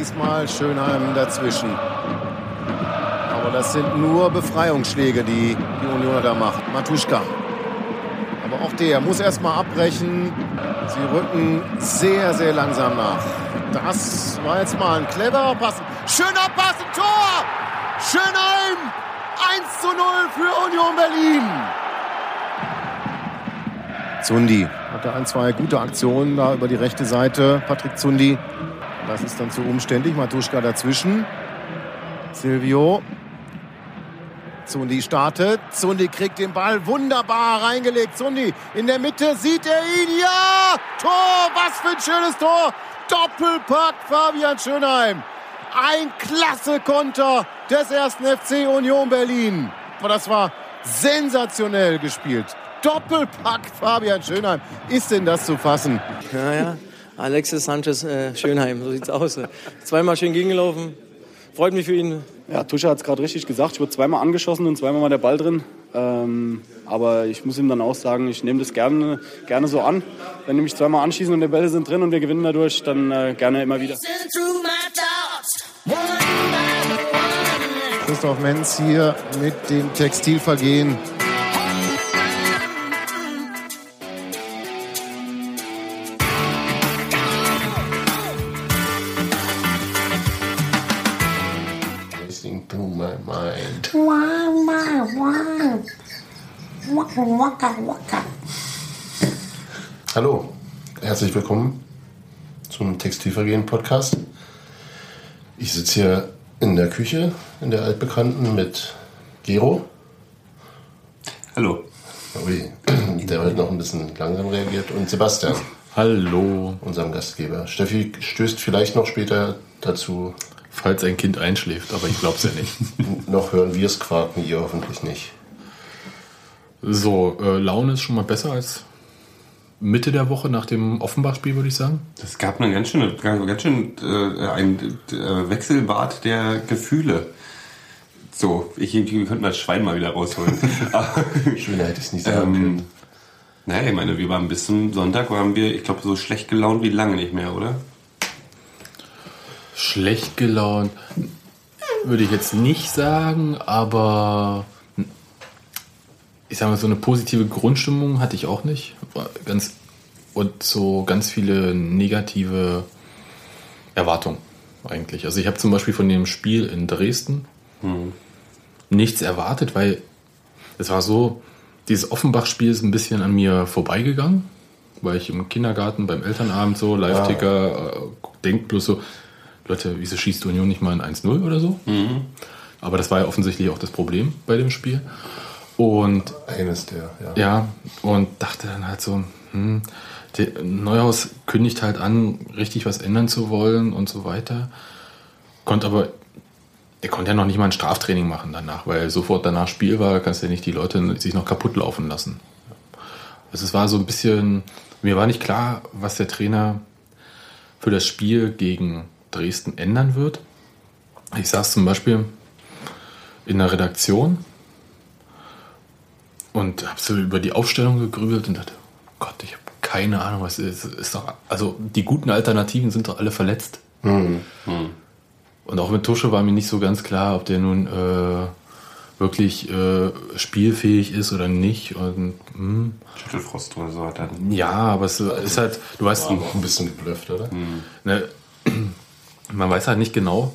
Diesmal Schönheim dazwischen. Aber das sind nur Befreiungsschläge, die die Union da macht. Matuschka. Aber auch der muss erstmal abbrechen. Sie rücken sehr, sehr langsam nach. Das war jetzt mal ein cleverer Pass. Schöner Pass im Tor! Schönheim! 1 zu 0 für Union Berlin. Zundi hatte ein, zwei gute Aktionen da über die rechte Seite. Patrick Zundi. Das ist dann zu umständlich. Matuschka dazwischen. Silvio. Zundi startet. Zundi kriegt den Ball wunderbar reingelegt. Zundi in der Mitte sieht er ihn. Ja! Tor! Was für ein schönes Tor! Doppelpack Fabian Schönheim. Ein klasse Konter des ersten FC Union Berlin. Aber das war sensationell gespielt. Doppelpack Fabian Schönheim. Ist denn das zu fassen? Ja, ja. Alexis Sanchez äh, Schönheim, so sieht's aus. Zweimal schön gegengelaufen. Freut mich für ihn. Ja, Tusche hat es gerade richtig gesagt. Ich wurde zweimal angeschossen und zweimal war der Ball drin. Ähm, aber ich muss ihm dann auch sagen, ich nehme das gerne, gerne so an. Wenn die mich zweimal anschießen und die Bälle sind drin und wir gewinnen dadurch, dann äh, gerne immer wieder. Christoph Menz hier mit dem Textilvergehen. Hallo, herzlich willkommen zum Textilvergehen Podcast. Ich sitze hier in der Küche, in der altbekannten mit Gero. Hallo. Ui, der heute noch ein bisschen langsam reagiert. Und Sebastian, Hallo. unserem Gastgeber. Steffi stößt vielleicht noch später dazu. Falls ein Kind einschläft, aber ich glaub's ja nicht. Noch hören wir es quaken, ihr hoffentlich nicht. So, äh, Laune ist schon mal besser als Mitte der Woche nach dem Offenbach-Spiel, würde ich sagen. Es gab eine ganz schöne, ganz schön äh, ein äh, Wechselbad der Gefühle. So, ich, wir könnten das Schwein mal wieder rausholen. Schöner hätte ich es nicht sagen ähm, können. naja, ich meine, wir waren bis zum Sonntag, waren wir, ich glaube, so schlecht gelaunt wie lange nicht mehr, oder? Schlecht gelaunt würde ich jetzt nicht sagen, aber ich sage mal, so eine positive Grundstimmung hatte ich auch nicht. Ganz, und so ganz viele negative Erwartungen eigentlich. Also ich habe zum Beispiel von dem Spiel in Dresden nichts erwartet, weil es war so, dieses Offenbach-Spiel ist ein bisschen an mir vorbeigegangen, weil ich im Kindergarten beim Elternabend so Live-Ticker äh, denkt bloß so, Leute, wieso schießt Union nicht mal ein 1-0 oder so? Aber das war ja offensichtlich auch das Problem bei dem Spiel. Und Eines der, ja. ja, und dachte dann halt so, hm, der Neuhaus kündigt halt an, richtig was ändern zu wollen und so weiter. Konnte aber, er konnte ja noch nicht mal ein Straftraining machen danach, weil sofort danach Spiel war, kannst du ja nicht die Leute sich noch kaputt laufen lassen. Also es war so ein bisschen, mir war nicht klar, was der Trainer für das Spiel gegen Dresden ändern wird. Ich saß zum Beispiel in der Redaktion und habe so über die Aufstellung gegrübelt und dachte, Gott, ich habe keine Ahnung, was ist, ist doch, also die guten Alternativen sind doch alle verletzt. Und auch mit Tusche war mir nicht so ganz klar, ob der nun äh, wirklich äh, spielfähig ist oder nicht. Und hm, Schüttelfrost oder so hat er. ja, aber es ist halt, du weißt, War auch ein bisschen geblufft, oder? ne, man weiß halt nicht genau,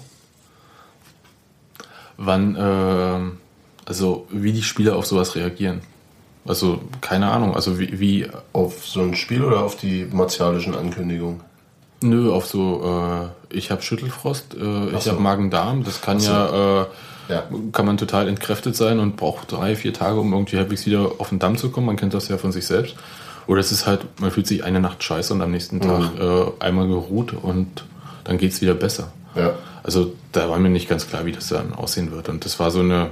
wann, äh, also wie die Spieler auf sowas reagieren. Also keine Ahnung, also wie, wie Auf so ein Spiel oder auf die martialischen Ankündigungen? nö, auf so, äh, ich habe Schüttelfrost, äh, ich so. habe Magen-Darm, das kann so. ja, äh, Ja. kann man total entkräftet sein und braucht drei, vier Tage, um irgendwie halbwegs wieder auf den Damm zu kommen. Man kennt das ja von sich selbst. Oder es ist halt, man fühlt sich eine Nacht scheiße und am nächsten Tag äh, einmal geruht und dann geht's wieder besser. Ja. Also da war mir nicht ganz klar, wie das dann aussehen wird. Und das war so eine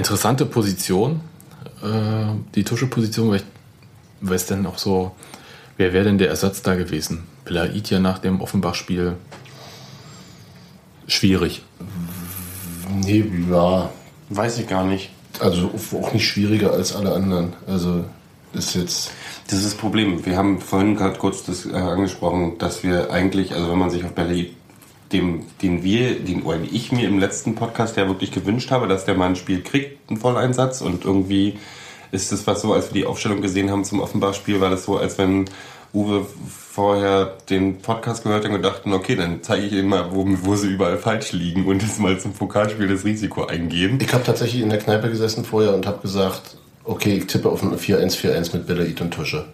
interessante Position, äh, die Tuscheposition, weil, ich, weil es dann auch so, wer wäre denn der Ersatz da gewesen? Belaid ja nach dem Offenbach-Spiel schwierig. Nee, ja. Weiß ich gar nicht. Also auch nicht schwieriger als alle anderen. Also ist jetzt. Das ist das Problem. Wir haben vorhin gerade kurz das äh, angesprochen, dass wir eigentlich, also wenn man sich auf Belly, dem, den wir, den oder ich mir im letzten Podcast ja wirklich gewünscht habe, dass der mal ein Spiel kriegt, einen Volleinsatz und irgendwie ist das was so, als wir die Aufstellung gesehen haben zum Offenbach-Spiel, war das so, als wenn Uwe vorher den Podcast gehört und dachten, okay, dann zeige ich ihnen mal, wo, wo sie überall falsch liegen und das mal zum Pokalspiel das Risiko eingehen. Ich habe tatsächlich in der Kneipe gesessen vorher und habe gesagt, okay, ich tippe auf ein 4-1-4-1 mit Belaid und Tusche.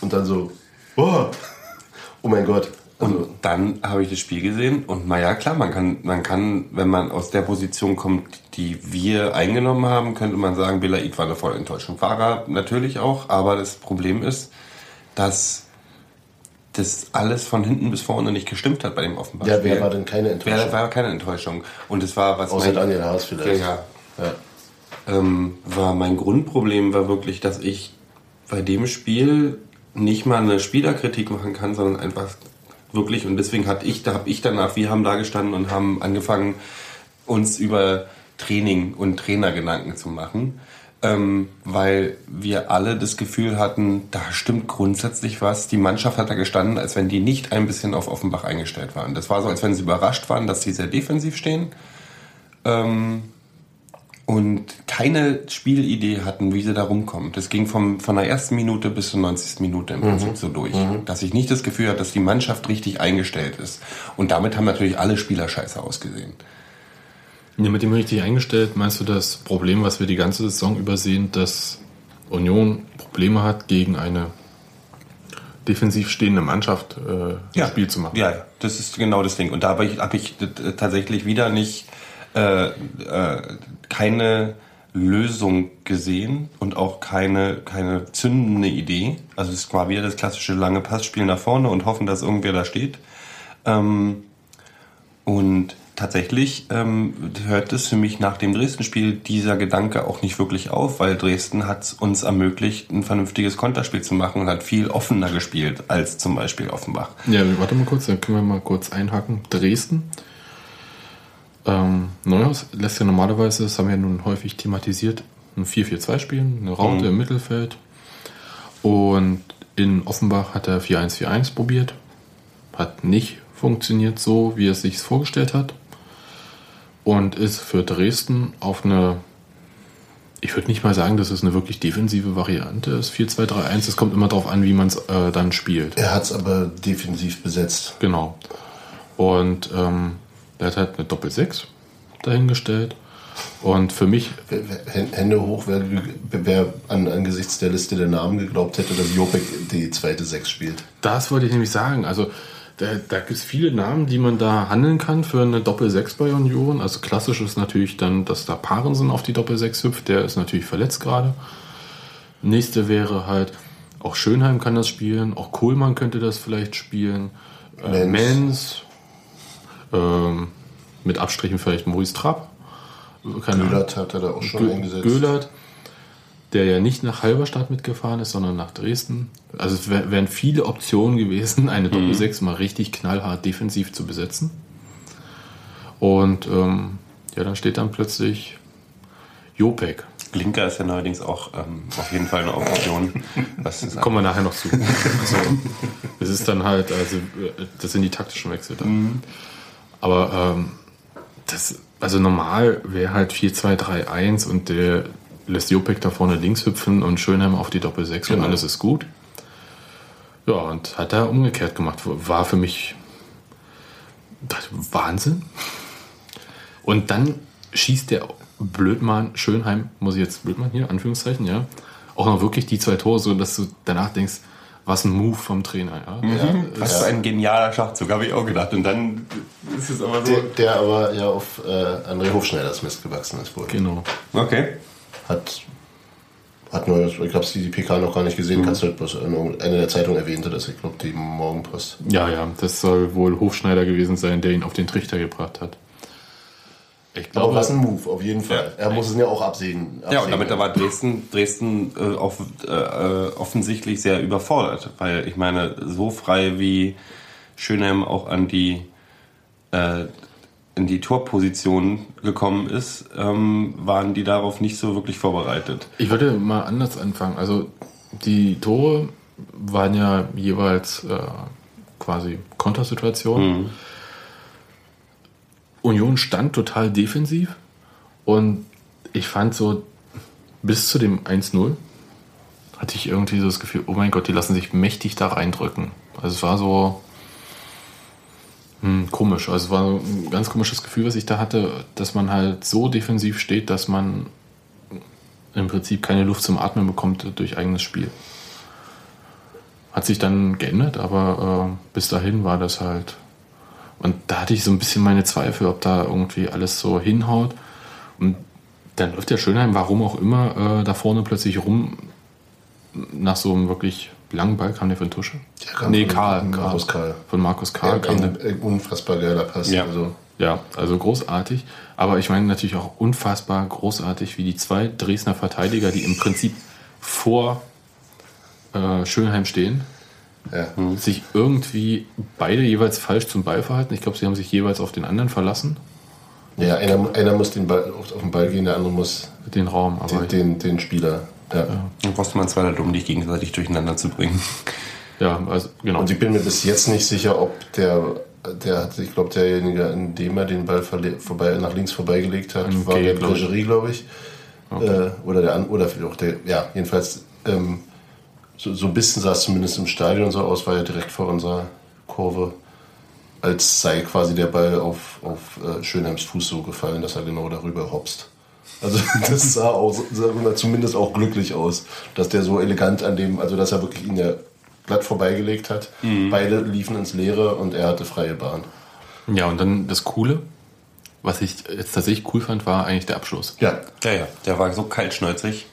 Und dann so, oh, oh mein Gott. Also, Und dann habe ich das Spiel gesehen und naja, klar, man kann, man kann, wenn man aus der Position kommt, die wir eingenommen haben, könnte man sagen, Belaid war eine voll Enttäuschung. War er natürlich auch, aber das Problem ist, dass das alles von hinten bis vorne nicht gestimmt hat bei dem offenbar. ja, wer war denn keine Enttäuschung? Wer war keine Enttäuschung. Und es war was. Außer mein- Daniel Haas vielleicht. Ja, ja. Ja. ähm, war mein Grundproblem war wirklich, dass ich bei dem Spiel nicht mal eine Spielerkritik machen kann, sondern einfach wirklich und deswegen hatte ich, da habe ich danach, wir haben da gestanden und haben angefangen, uns über Training und Trainer Gedanken zu machen, ähm, weil wir alle das Gefühl hatten, da stimmt grundsätzlich was. Die Mannschaft hat da gestanden, als wenn die nicht ein bisschen auf Offenbach eingestellt waren. Das war so, als wenn sie überrascht waren, dass sie sehr defensiv stehen. Ähm, und keine Spielidee hatten, wie sie da rumkommen. Das ging vom, von der ersten Minute bis zur 90. Minute im Prinzip so durch. Dass ich nicht das Gefühl hatte, dass die Mannschaft richtig eingestellt ist. Und damit haben natürlich alle Spieler scheiße ausgesehen. Ja, mit dem richtig eingestellt, meinst du das Problem, was wir die ganze Saison übersehen, dass Union Probleme hat, gegen eine defensiv stehende Mannschaft äh, ein Spiel zu machen? Ja, ja, das ist genau das Ding. Und da habe ich, hab ich tatsächlich wieder nicht äh, äh, keine Lösung gesehen und auch keine, keine zündende Idee. Also es war wieder das klassische lange Passspiel nach vorne und hoffen, dass irgendwer da steht. Ähm, und tatsächlich ähm, hört es für mich nach dem Dresden-Spiel dieser Gedanke auch nicht wirklich auf, weil Dresden hat uns ermöglicht, ein vernünftiges Konterspiel zu machen und hat viel offener gespielt als zum Beispiel Offenbach. Ja, warte mal kurz, dann können wir mal kurz einhaken. Dresden. Ähm, Neuhaus lässt ja normalerweise, das haben wir ja nun häufig thematisiert, ein 4-4-2 spielen, eine Raute im Mittelfeld. Und in Offenbach hat er 4-1-4-1 probiert. Hat nicht funktioniert so, wie er es sich vorgestellt hat. Und ist für Dresden auf eine, ich würde nicht mal sagen, dass es eine wirklich defensive Variante ist, 4-2-3-1. Es kommt immer darauf an, wie man es äh, dann spielt. Er hat es aber defensiv besetzt. Genau. Und ähm, der hat halt eine Doppel-6 dahingestellt. Und für mich, Hände hoch, wer, wer an, angesichts der Liste der Namen geglaubt hätte, dass Jopek die zweite Sechs spielt. das wollte ich nämlich sagen. Also da, da gibt es viele Namen, die man da handeln kann für eine Doppel-6 bei Union. Also klassisch ist natürlich dann, dass da Parensen auf die Doppel-6 hüpft. Der ist natürlich verletzt gerade. Nächste wäre halt, auch Schönheim kann das spielen, auch Kohlmann könnte das vielleicht spielen. Äh, Menz. Ähm, mit Abstrichen vielleicht Maurice Trapp. Keine Ahnung. Müllert hat er da auch schon Gö- eingesetzt. Göhlert, der ja nicht nach Halberstadt mitgefahren ist, sondern nach Dresden. Also es wär, wären viele Optionen gewesen, eine Doppel-6 mal richtig knallhart defensiv zu besetzen. Und ähm, ja, dann steht dann plötzlich Jopek. Blinker ist ja neuerdings auch ähm, auf jeden Fall eine Option. Kommen wir nachher noch zu. Also, das ist dann halt, also äh, das sind die taktischen Wechsel dann. Aber ähm, das, also normal wäre halt 4-2-3-1 und der lässt Jopek da vorne links hüpfen und Schönheim auf die Doppel-6 und alles ist gut. Ja, und hat er umgekehrt gemacht. War für mich Wahnsinn. Und dann schießt der Blödmann Schönheim, muss ich jetzt Blödmann hier, Anführungszeichen, ja, auch noch wirklich die zwei Tore, so dass du danach denkst, was ein Move vom Trainer, ja. Was für ein genialer Schachzug, habe ich auch gedacht. Und dann ist es aber so. Der, der aber ja auf äh, André Hofschneiders Mist gewachsen ist wohl. Genau. Okay. Hat, hat nur, ich glaube, die PK noch gar nicht gesehen, kannst du halt bloß in einer der Zeitungen erwähnte, dass ich glaube, die Morgenpost. Ja, ja, das soll wohl Hofschneider gewesen sein, der ihn auf den Trichter gebracht hat. Ich Aber glaube, was ein Move, auf jeden Fall. Er muss es ja auch absägen. Ja, und damit war Dresden, Dresden äh, äh, äh, offensichtlich sehr überfordert, weil ich meine, so frei wie Schönheim auch an die äh, in die Torposition gekommen ist, ähm, waren die darauf nicht so wirklich vorbereitet. ich würde mal anders anfangen. Also die Tore waren ja jeweils äh, quasi Kontersituationen. Mhm. Union stand total defensiv und ich fand so bis zu dem 1-0 hatte ich irgendwie so das Gefühl, oh mein Gott, die lassen sich mächtig da reindrücken. Also es war so hm, komisch. Also es war ein ganz komisches Gefühl, was ich da hatte, dass man halt so defensiv steht, dass man im Prinzip keine Luft zum Atmen bekommt durch eigenes Spiel. Hat sich dann geändert, aber äh, bis dahin war das halt. Und da hatte ich so ein bisschen meine Zweifel, ob da irgendwie alles so hinhaut. Und dann läuft der Schönheim, warum auch immer, äh, da vorne plötzlich rum nach so einem wirklich langen Ball. Kam der von Tusche? Der kam nee, von Karl. Markus Karl. Von Markus Karl Ja, kam der. unfassbar geiler Pass. Ja. Also, Ja, also großartig. Aber ich meine natürlich auch unfassbar großartig, wie die zwei Dresdner Verteidiger, die im Prinzip vor äh, Schönheim stehen, ja. sich irgendwie beide jeweils falsch zum Ball verhalten. Ich glaube, sie haben sich jeweils auf den anderen verlassen, ja einer, einer muss den Ball, auf, auf den Ball gehen, der andere muss den Raum. Aber den, den, den Spieler. Ja. Dann brauchst du mal zwei Leute, um dich gegenseitig durcheinander zu bringen. ja, also genau. Und ich bin mir bis jetzt nicht sicher, ob der, der hat, ich glaube, derjenige, in dem er den Ball vorbei, nach links vorbeigelegt hat, Im war der glaub ich. Gregerie, glaube ich. Äh, oder der oder vielleicht auch der, ja, jedenfalls, ähm, so, so ein bisschen sah es zumindest im Stadion so aus, war ja direkt vor unserer Kurve, als sei quasi der Ball auf, auf äh, Schönheims Fuß so gefallen, dass er genau darüber hopst. Also das sah auch, mal, zumindest auch glücklich aus, dass der so elegant an dem, also dass er wirklich ihn ja glatt vorbeigelegt hat. Beide liefen ins Leere und er hatte freie Bahn. ja, und dann das Coole, was ich jetzt tatsächlich cool fand, war eigentlich der Abschluss. Ja, Ja, ja. Der war so kaltschnäuzig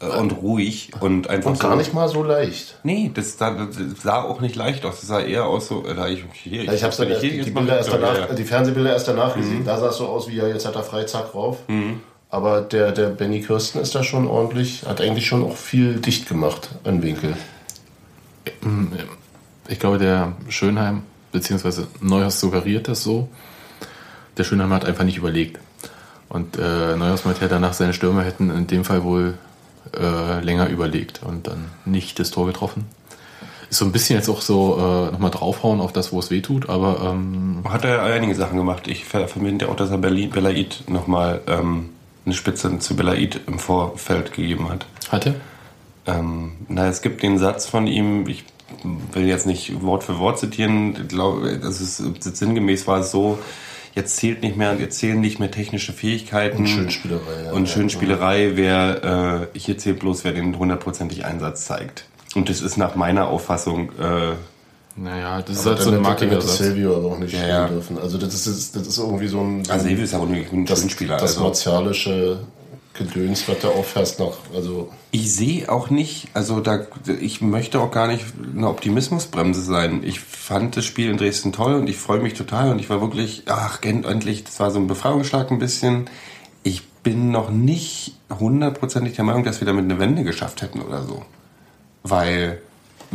und ruhig und einfach und so. gar nicht mal so leicht. Nee, das sah, das sah auch nicht leicht aus. Das sah eher aus so, äh, da ich, hier, Ja, ich habe wenn dann hier die, die, Bilder erst danach, ja, ja. die Fernsehbilder erst danach gesehen. Da sah es so aus wie, ja, jetzt hat er frei, zack, rauf. Aber der, der Benny Kirsten ist da schon ordentlich, hat eigentlich schon auch viel dicht gemacht an Winkel. Ich glaube, der Schönheim, beziehungsweise Neuhaus suggeriert das so. Der Schönheim hat einfach nicht überlegt. Und äh, Neuhaus meinte ja danach, seine Stürmer hätten in dem Fall wohl äh, länger überlegt und dann nicht das Tor getroffen. Ist so ein bisschen jetzt auch so äh, nochmal draufhauen auf das, wo es weh tut, aber ähm, Hat er einige Sachen gemacht. Ich ver- verbinde auch, dass er Berli- Belaid nochmal ähm, eine Spitze zu Belaid im Vorfeld gegeben hat. hatte. Ähm, na, es gibt den Satz von ihm, ich will jetzt nicht Wort für Wort zitieren, ich glaube, das ist sinngemäß war es so, jetzt zählt nicht mehr, jetzt zählen nicht mehr technische Fähigkeiten. Und Schönspielerei, ja. Und Schönspielerei, wer, äh, hier zählt bloß, wer den hundertprozentig Einsatz zeigt. Und das ist nach meiner Auffassung, äh, Naja, das ist halt so ein markiger Satz. Silvio aber auch nicht Ja, spielen ja. dürfen. Also das ist, das ist irgendwie so ein, also Silvio ist ja auch ein das, Schönspieler. das also. martialische Gedöns, was da auffasst noch. Also Ich sehe auch nicht, also da, ich möchte auch gar nicht eine Optimismusbremse sein. Ich fand das Spiel in Dresden toll und ich freue mich total und ich war wirklich, ach, end- endlich, das war so ein Befreiungsschlag ein bisschen. Ich bin noch nicht hundertprozentig der Meinung, dass wir damit eine Wende geschafft hätten oder so. Weil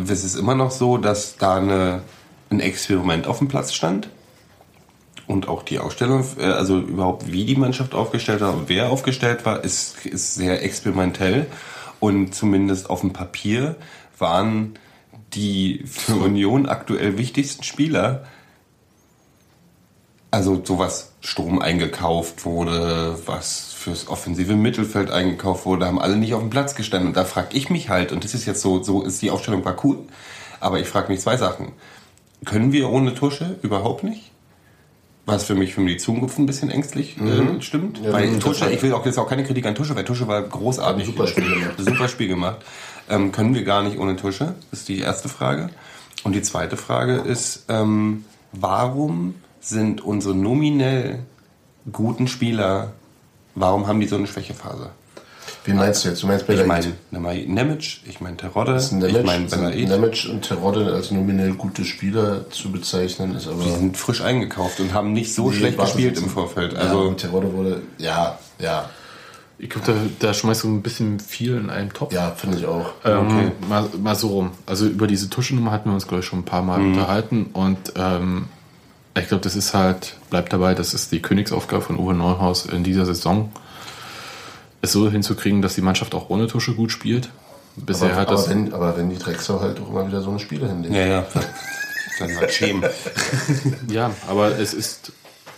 es ist immer noch so, dass da eine, ein Experiment auf dem Platz stand. Und auch die Ausstellung, äh, also überhaupt wie die Mannschaft aufgestellt war und wer aufgestellt war, ist, ist sehr experimentell. Und zumindest auf dem Papier waren die für Union aktuell wichtigsten Spieler, also sowas Strom eingekauft wurde, was fürs offensive Mittelfeld eingekauft wurde, haben alle nicht auf dem Platz gestanden. Und da frage ich mich halt, und das ist jetzt so, so ist die Aufstellung war cool, aber ich frage mich zwei Sachen. Können wir ohne Tusche? Überhaupt nicht. Was für mich für die Zukunft ein bisschen ängstlich äh, stimmt. Ja, weil Tusche, ich will auch jetzt auch keine Kritik an Tusche, weil Tusche war großartig. Super Spiel gemacht. Super Spiel gemacht. Ähm, können wir gar nicht ohne Tusche? Ist die erste Frage. Und die zweite Frage ist, ähm, warum sind unsere nominell guten Spieler, warum haben die so eine Schwächephase? Wie meinst du jetzt? Du meinst Ich Belaid? meine Nemai- Nemec, ich meine Terodde, ich meine Belaid. Nemec und Terodde als nominell gute Spieler zu bezeichnen, ist aber... Die sind frisch eingekauft und haben nicht so Nee, schlecht gespielt im Vorfeld. Ja, Also und Terodde wurde... Ja, ja, Ich glaube, da, da schmeißt du ein bisschen viel in einen Topf. ja, finde ich auch. Ähm, mal, mal so rum. Also über diese Tuschennummer hatten wir uns, glaube ich, schon ein paar Mal unterhalten. Und ähm, ich glaube, das ist halt, bleibt dabei, das ist die Königsaufgabe von Uwe Neuhaus in dieser Saison, es so hinzukriegen, dass die Mannschaft auch ohne Tusche gut spielt. Bisher aber, hat aber, das. wenn, aber wenn die Drecksau halt auch immer wieder so eine Spiele hinlegen. Ja, ja. Dann halt schämen. Ja, aber es ist.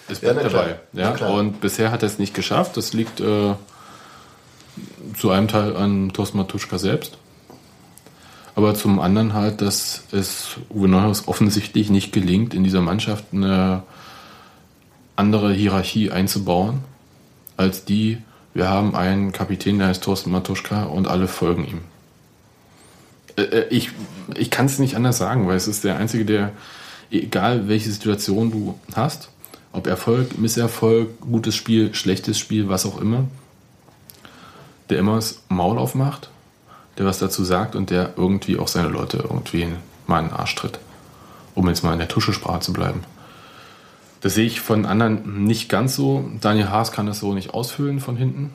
Es Ja, bleibt klar. dabei. Ja? klar. Und bisher hat er es nicht geschafft. Das liegt äh, zu einem Teil an Thorsten Matuschka selbst. Aber zum anderen halt, dass es Uwe Neuhaus offensichtlich nicht gelingt, in dieser Mannschaft eine andere Hierarchie einzubauen, als die, wir haben einen Kapitän, der heißt Thorsten Matuschka und alle folgen ihm. Äh, äh, Ich, ich kann es nicht anders sagen, weil es ist der Einzige, der, egal welche Situation du hast, ob Erfolg, Misserfolg, gutes Spiel, schlechtes Spiel, was auch immer, der immer das Maul aufmacht, der was dazu sagt und der irgendwie auch seine Leute irgendwie in den Arsch tritt. Um jetzt mal in der Tuschesprache zu bleiben. Das sehe ich von anderen nicht ganz so. Daniel Haas kann das so nicht ausfüllen von hinten.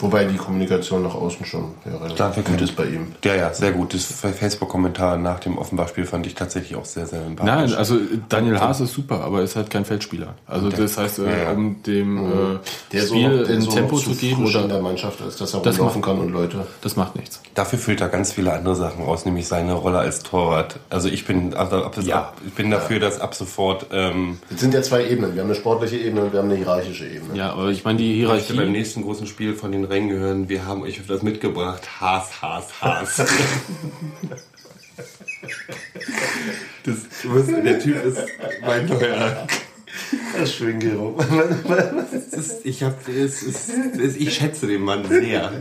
Wobei die Kommunikation nach außen schon ja, relativ Dafür gut ist bei ihm. Ja, ja, sehr gut. Das Facebook-Kommentar nach dem Offenbach-Spiel fand ich tatsächlich auch sehr, sehr sympathisch. Nein, also Daniel Haas ist super, aber ist halt kein Feldspieler. Also das heißt, äh, Ja, ja. um dem äh, Der so Spiel noch, der ein so Tempo zu zu geben, frisch in oder der Mannschaft ist, dass er Das rumlaufen macht- kann und Leute. das macht nichts. Dafür füllt er ganz viele andere Sachen aus, nämlich seine Rolle als Torwart. Also ich bin, also ab, Ja. ab, ich bin dafür, dass ab sofort ähm, Es sind ja zwei Ebenen. Wir haben eine sportliche Ebene und wir haben eine hierarchische Ebene. Ja, aber ich meine, die möchte beim Hierarchie. nächsten großen Spiel von den Rängen gehören. Wir haben euch das mitgebracht. Haas, Haas, Haas. das, musst, der Typ ist mein neuer. Das ist schön, Gero. Es ist, ich, hab, es es, ich schätze den Mann sehr.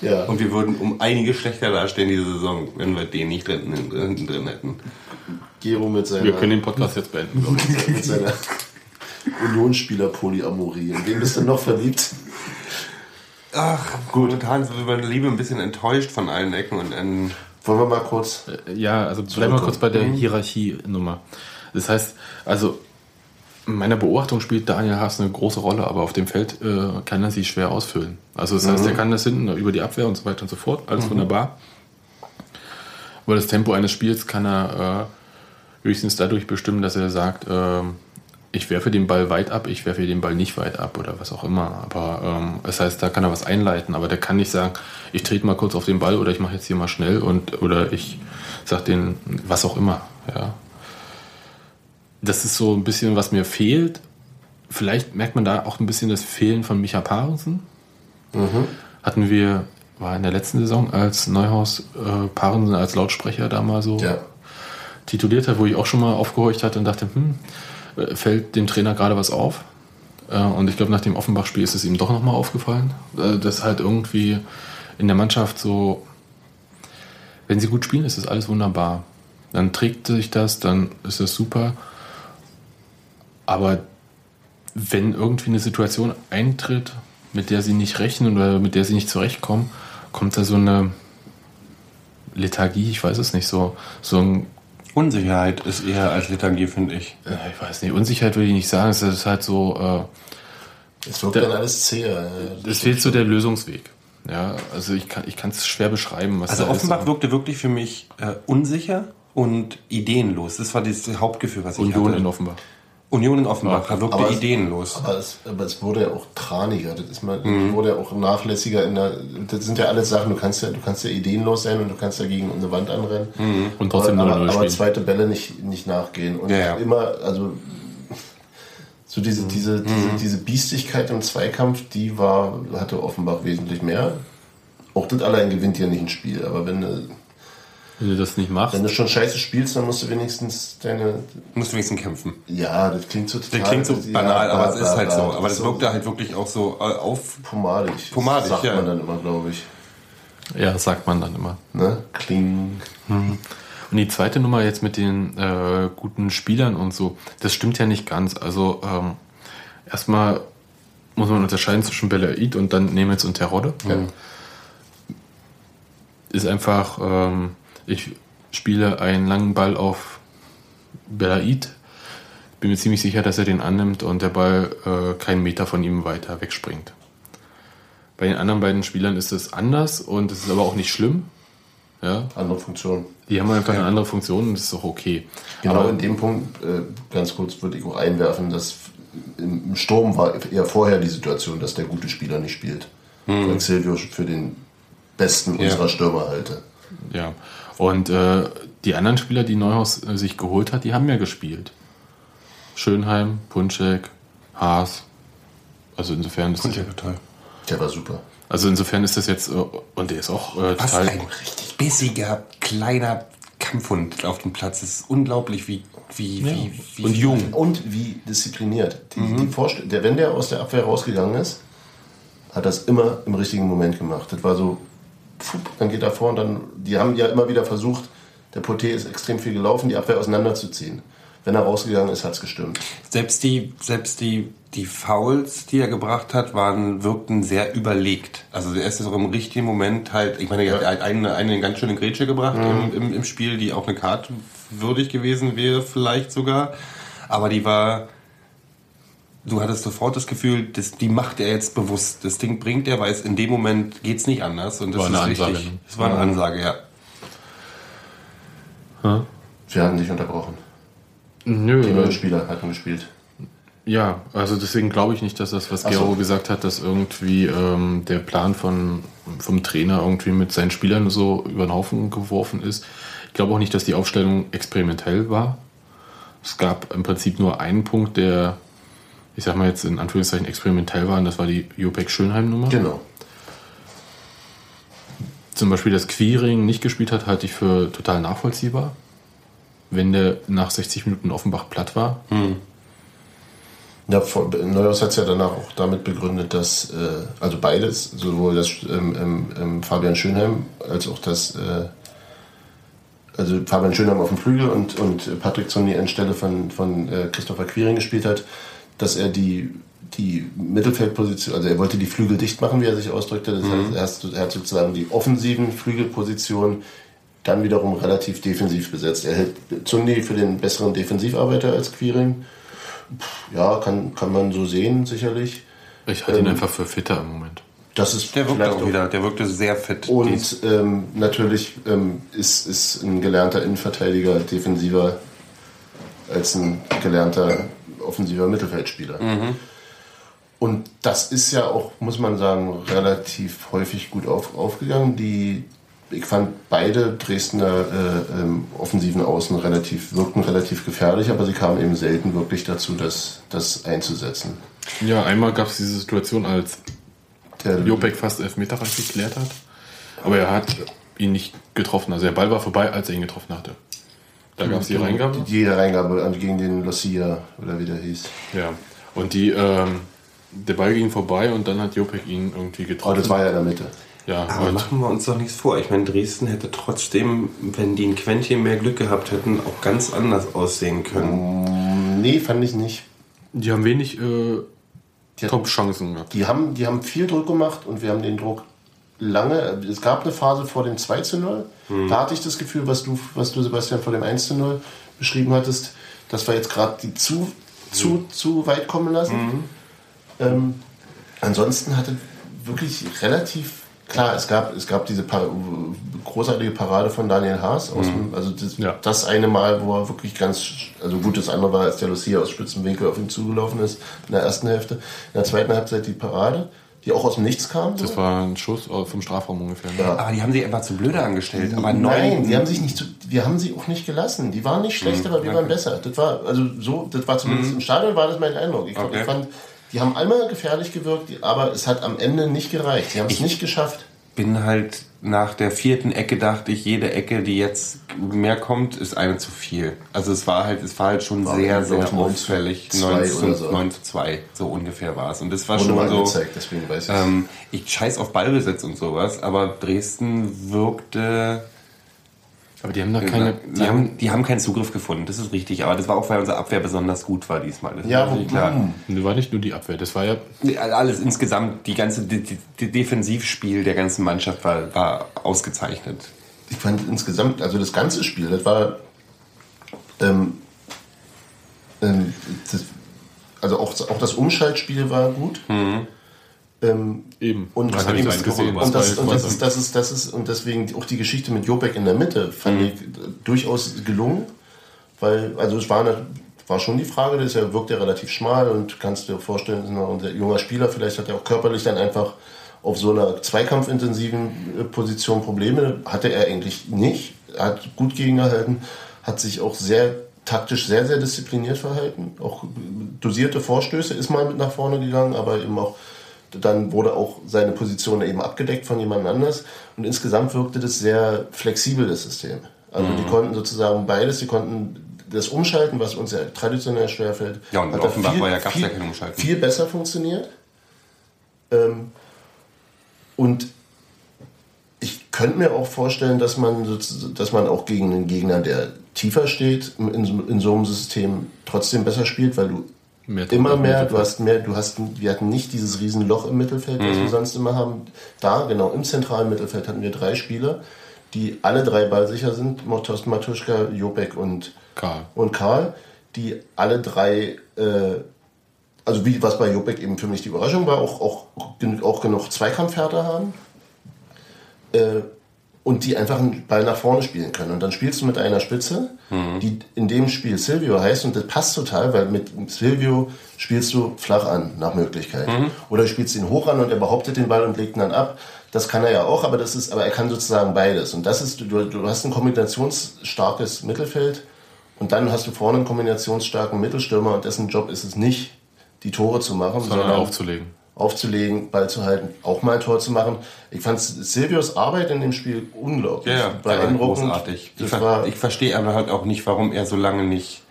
ja. Und wir würden um einige schlechter dastehen diese Saison, wenn wir den nicht drin, drin, drin hätten. Gero mit seiner, Wir können den Podcast jetzt beenden. ich. mit seiner Unionsspieler Polyamorie. In wen bist du noch verliebt? Ach, gut. Momentan sind wir bei der Liebe ein bisschen enttäuscht von allen Ecken und Enden. Wollen wir mal kurz. Ja, also bleiben wir kurz bei der Hierarchienummer. Das heißt, also in meiner Beobachtung spielt Daniel Haas eine große Rolle, aber auf dem Feld äh, kann er sie schwer ausfüllen. Also das heißt, er kann das hinten über die Abwehr und so weiter und so fort, alles wunderbar. Aber das Tempo eines Spiels kann er äh, höchstens dadurch bestimmen, dass er sagt, ähm, ich werfe den Ball weit ab, ich werfe den Ball nicht weit ab oder was auch immer. Aber ähm, das heißt, da kann er was einleiten, aber der kann nicht sagen, ich trete mal kurz auf den Ball oder ich mache jetzt hier mal schnell und oder ich sag den was auch immer. Ja. Das ist so ein bisschen, was mir fehlt. Vielleicht merkt man da auch ein bisschen das Fehlen von Micha Parensen. Hatten wir, war in der letzten Saison, als Neuhaus äh, Parensen als Lautsprecher da mal so Ja. tituliert hat, wo ich auch schon mal aufgehorcht hatte und dachte, hm, fällt dem Trainer gerade was auf? Äh, Und ich glaube, nach dem Offenbach-Spiel ist es ihm doch nochmal aufgefallen, äh, dass halt irgendwie in der Mannschaft so, wenn sie gut spielen, ist das alles wunderbar. Dann trägt sich das, dann ist das super. Aber wenn irgendwie eine Situation eintritt, mit der sie nicht rechnen oder mit der sie nicht zurechtkommen, kommt da so eine Lethargie, ich weiß es nicht, so, so ein Unsicherheit ist eher als Lethargie, finde ich. äh, ich weiß nicht, Unsicherheit würde ich nicht sagen, es ist halt so, Es wirkt Der- dann alles zäher. äh, es fehlt so der Lösungsweg. Ja, also ich kann ich es schwer beschreiben, was Also da ist. Offenbach wirkte wirklich für mich äh, unsicher und ideenlos. Das war das Hauptgefühl, was ich Union hatte. in Offenbach. Union in Offenbach wirkte Aber es- ideenlos. Aber es, aber es wurde ja auch traniger. Das ist mal, Mhm. wurde ja auch nachlässiger in der. Das sind ja alles Sachen, du kannst ja, du kannst ja ideenlos sein und du kannst ja gegen eine Wand anrennen. Und trotzdem aber, 0-0 aber, aber zweite Bälle nicht, nicht nachgehen. Und Ja, ja. immer, also so diese, Mhm. diese, diese, diese Biestigkeit im Zweikampf, die war, hatte Offenbach wesentlich mehr. Auch das allein gewinnt ja nicht ein Spiel, aber wenn du, Wenn du das nicht machst, wenn du schon scheiße spielst, dann musst du wenigstens deine. Du musst wenigstens kämpfen. Ja, das klingt so total. Das klingt so ja, banal, aber bla, es ist halt so. Aber das ist wirkte halt wirklich auch so äh, auf. pomadig. Pomadig, sagt ja. man dann immer, glaube ich. ja, das sagt man dann immer. Ne? Kling. Und die zweite Nummer jetzt mit den äh, guten Spielern und so, das stimmt ja nicht ganz. Also ähm, erstmal muss man unterscheiden zwischen Belaid und dann Nemitz und Terodde. Ist einfach, ähm, ich spiele einen langen Ball auf Belaid, bin mir ziemlich sicher, dass er den annimmt und der Ball äh, keinen Meter von ihm weiter wegspringt. Bei den anderen beiden Spielern ist es anders und es ist aber auch nicht schlimm. Ja, Andere Funktion. die haben einfach eine andere Funktion und das ist auch okay. Genau Aber in dem Punkt, äh, ganz kurz würde ich auch einwerfen, dass im Sturm war eher vorher die Situation, dass der gute Spieler nicht spielt. Weil Silvio für den besten Ja. unserer Stürmer halte. Ja. Und äh, die anderen Spieler, die Neuhaus äh, sich geholt hat, die haben ja gespielt. Schönheim, Punschek, Haas. Also insofern ist das, total. Der war super. also insofern ist das jetzt äh, und der ist auch äh, Was total ein richtig bissiger, kleiner Kampfhund auf dem Platz. Es ist unglaublich, wie, wie, wie, wie und jung. Und wie diszipliniert. Die, die Vorst der, wenn der aus der Abwehr rausgegangen ist, hat das immer im richtigen Moment gemacht. Das war so, dann geht er vor und dann, die haben ja immer wieder versucht, der Poté ist extrem viel gelaufen, die Abwehr auseinanderzuziehen. Wenn er rausgegangen ist, hat es gestimmt. Selbst die, selbst die, die Fouls, die er gebracht hat, waren, wirkten sehr überlegt. Also er ist auch im richtigen Moment halt, ich meine, er hat eine, eine ganz schöne Grätsche gebracht im, im, im Spiel, die auch eine Karte würdig gewesen wäre, vielleicht sogar. Aber die war, du hattest sofort das Gefühl, das, die macht er jetzt bewusst. Das Ding bringt er, weil es in dem Moment geht's nicht anders. Und das War eine ist Ansage, richtig. ne? Es war eine Ansage, ja. Wir haben dich unterbrochen. Nö, Die äh, neuen Spieler hatten gespielt. Ja, also deswegen glaube ich nicht, dass das, was so. Gero gesagt hat, dass irgendwie ähm, der Plan von, vom Trainer irgendwie mit seinen Spielern so über den Haufen geworfen ist. Ich glaube auch nicht, dass die Aufstellung experimentell war. Es gab im Prinzip nur einen Punkt, der, ich sag mal jetzt in Anführungszeichen experimentell war, und das war die Jopek Schönheim-Nummer. Genau. Zum Beispiel, dass Quiring nicht gespielt hat, halte ich für total nachvollziehbar. Wenn der nach 60 Minuten Offenbach platt war, Ja, vor- Neuhaus hat es ja danach auch damit begründet, dass, äh, also beides, sowohl das ähm, ähm, ähm, Fabian Schönheim als auch das, äh, also Fabian Schönheim auf dem Flügel und, und Patrick Zonni anstelle von, von äh, Christopher Quiring gespielt hat, dass er die, die Mittelfeldposition, also er wollte die Flügel dicht machen, wie er sich ausdrückte. Das heißt, er hat- sozusagen die offensiven Flügelpositionen dann wiederum relativ defensiv besetzt. Er hält Zundi für den besseren Defensivarbeiter als Quiring. Ja, kann, kann man so sehen, sicherlich. ich halte ihn Ähm, einfach für fitter im Moment. Das ist Der wirkte auch wieder, der wirkte sehr fit. Und ähm, natürlich ähm, ist, ist ein gelernter Innenverteidiger defensiver als ein gelernter offensiver Mittelfeldspieler. Und das ist ja auch, muss man sagen, relativ häufig gut auf, aufgegangen. Die, ich fand beide Dresdner äh, ähm, offensiven Außen relativ, wirkten relativ gefährlich, aber sie kamen eben selten wirklich dazu, das, das einzusetzen. Ja, einmal gab es diese Situation, als Der Jopek fast Elfmeterreich geklärt hat. Aber er hat ihn nicht getroffen. Also der Ball war vorbei, als er ihn getroffen hatte. Da gab es die Reingabe. Jede Reingabe gegen den Lucia oder wie der hieß. Ja. Und die, ähm, der Ball ging vorbei und dann hat Jopek ihn irgendwie Aber getroffen. das war ja in der Mitte. ja, Aber machen wir uns doch nichts vor. Ich meine, Dresden hätte trotzdem, wenn die ein Quäntchen mehr Glück gehabt hätten, auch ganz anders aussehen können. Nee, fand ich nicht. die haben wenig äh, Die, Top-Chancen gehabt. die, haben, die haben viel Druck gemacht und wir haben den Druck lange. Es gab eine Phase vor dem 2 zu 0. Da hatte ich das Gefühl, was du, was du, Sebastian, vor dem 1 zu 0 beschrieben hattest, dass wir jetzt gerade die zu, zu, zu weit kommen lassen. Ähm, ansonsten hatte wirklich relativ klar, es gab, es gab diese Par großartige Parade von Daniel Haas. Aus dem, also das, Ja. das eine Mal, wo er wirklich ganz, also gut, das andere war, als der Lucia aus Spitzenwinkel auf ihn zugelaufen ist in der ersten Hälfte. In der zweiten Halbzeit die Parade, die auch aus dem Nichts kam. so. Das war ein Schuss äh, vom Strafraum ungefähr. Ne? Ja. Aber die haben sie einfach zu blöde angestellt. Aber Nein, neun, die haben sich nicht, zu, wir haben sie auch nicht gelassen. Die waren nicht schlecht, aber wir waren besser. Das war also so, das war zumindest im Stadion war das mein Eindruck. Ich, glaub, Okay. ich fand, die haben einmal gefährlich gewirkt, aber es hat am Ende nicht gereicht. Sie haben es nicht geschafft. Bin halt nach der vierten Ecke dachte ich, jede Ecke, die jetzt mehr kommt, ist eine zu viel. Also es war halt, es war halt schon War, sehr, sehr 9 zu auffällig. 2 9 zu, oder so. 9 zu 2, so ungefähr war es. Und das war Wurde schon mal so. angezeigt, deswegen weiß ich Ähm, ich scheiß auf Ballbesitz und sowas, aber Dresden wirkte. Aber die haben da keine. die, haben, die haben keinen Zugriff gefunden, das ist richtig. Aber das war auch, weil unsere Abwehr besonders gut war diesmal. Das Ja, wo- klar. Das war nicht nur die Abwehr, das war ja. Alles insgesamt, die ganze die, die, die Defensivspiel der ganzen Mannschaft war, war ausgezeichnet. ich fand insgesamt, also das ganze Spiel, das war ähm, ähm, das, also auch, auch das Umschaltspiel war gut. Ähm, Eben. Und, das habe ich eben gesehen. Und, das, und das, ist, das, ist, das ist und deswegen auch die Geschichte mit Jopek in der Mitte fand ich äh, durchaus gelungen, weil also es war, eine, war schon die Frage, das ja, wirkt ja relativ schmal und kannst dir vorstellen, ist noch ein junger Spieler, vielleicht hat er auch körperlich dann einfach auf so einer zweikampfintensiven äh, Position Probleme hatte er eigentlich nicht. Hat gut gegengehalten, hat sich auch sehr taktisch sehr, sehr diszipliniert verhalten. Auch dosierte Vorstöße ist mal mit nach vorne gegangen, aber eben auch dann wurde auch seine Position eben abgedeckt von jemand anders. Und insgesamt wirkte das sehr flexibel, das System. Also mhm. die konnten sozusagen beides, die konnten das Umschalten, was uns ja traditionell schwerfällt, ja, und hat Offenbach viel, war ja, gab's viel, ja kein Umschalten. viel besser funktioniert. Ähm, und ich könnte mir auch vorstellen, dass man, dass man auch gegen einen Gegner, der tiefer steht, in, in so einem System trotzdem besser spielt, weil du mehr immer mehr, du hast mehr, du hast, wir hatten nicht dieses riesen Loch im Mittelfeld, was mhm. wir sonst immer haben. Da, genau, im zentralen Mittelfeld hatten wir drei Spieler, die alle drei ballsicher sind, Thorsten Matuschka, Jobek und Karl. und Karl, die alle drei, äh, also wie was bei Jobek eben für mich die Überraschung war, auch, auch, auch genug Zweikampfhärte haben. Äh, und die einfach einen Ball nach vorne spielen können. Und dann spielst du mit einer Spitze, mhm. die in dem Spiel Silvio heißt, und das passt total, weil mit Silvio spielst du flach an, nach Möglichkeit. Mhm. Oder du spielst ihn hoch an und er behauptet den Ball und legt ihn dann ab. Das kann er ja auch, aber das ist, aber er kann sozusagen beides. Und das ist, du, du hast ein kombinationsstarkes Mittelfeld und dann hast du vorne einen kombinationsstarken Mittelstürmer und dessen Job ist es nicht, die Tore zu machen, sondern, sondern aufzulegen aufzulegen, Ball zu halten, auch mal ein Tor zu machen. Ich fand Silvios Arbeit in dem Spiel unglaublich. Ja, ja großartig. Ich, ver ich verstehe aber halt auch nicht, warum er so lange nicht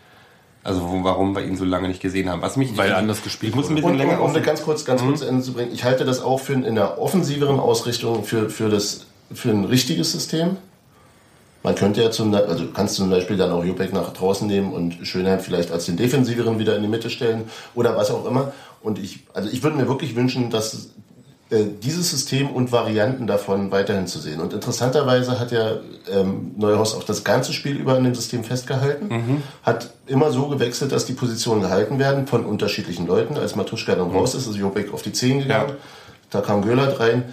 also warum wir ihn so lange nicht gesehen haben. Was mich weil er anders gespielt ich muss ein bisschen und, länger um, um ganz kurz ganz mhm. kurz Ende zu bringen. Ich halte das auch für in der offensiveren Ausrichtung für für das für ein richtiges System. Man könnte ja zum also kannst zum Beispiel dann auch Jubek nach draußen nehmen und Schönheit vielleicht als den defensiveren wieder in die Mitte stellen oder was auch immer. Und ich, also ich würde mir wirklich wünschen, dass äh, dieses System und Varianten davon weiterhin zu sehen. Und interessanterweise hat ja ähm, Neuhaus auch das ganze Spiel über an dem System festgehalten, mhm. hat immer so gewechselt, dass die Positionen gehalten werden von unterschiedlichen Leuten. Als Matuschka dann mhm. raus ist, ist Jobek auf die 10 gegangen, ja. da kam Göllert rein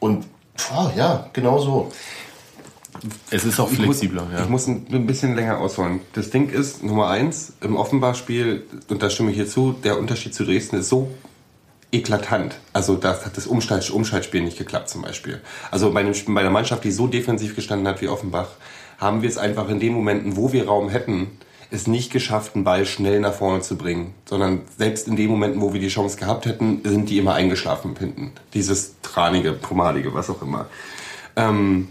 und oh, ja, genau so. Es ist auch ich flexibler. Muss, ja. Ich muss ein bisschen länger ausholen. Das Ding ist, Nummer eins, im Offenbach-Spiel, und da stimme ich hier zu, der Unterschied zu Dresden ist so eklatant. Also da hat das Umschalt, Umschaltspiel nicht geklappt zum Beispiel. Also bei, einem, bei einer Mannschaft, die so defensiv gestanden hat wie Offenbach, haben wir es einfach in den Momenten, wo wir Raum hätten, es nicht geschafft, einen Ball schnell nach vorne zu bringen, sondern selbst in den Momenten, wo wir die Chance gehabt hätten, sind die immer eingeschlafen hinten. Dieses tranige, pomadige, was auch immer. Ähm,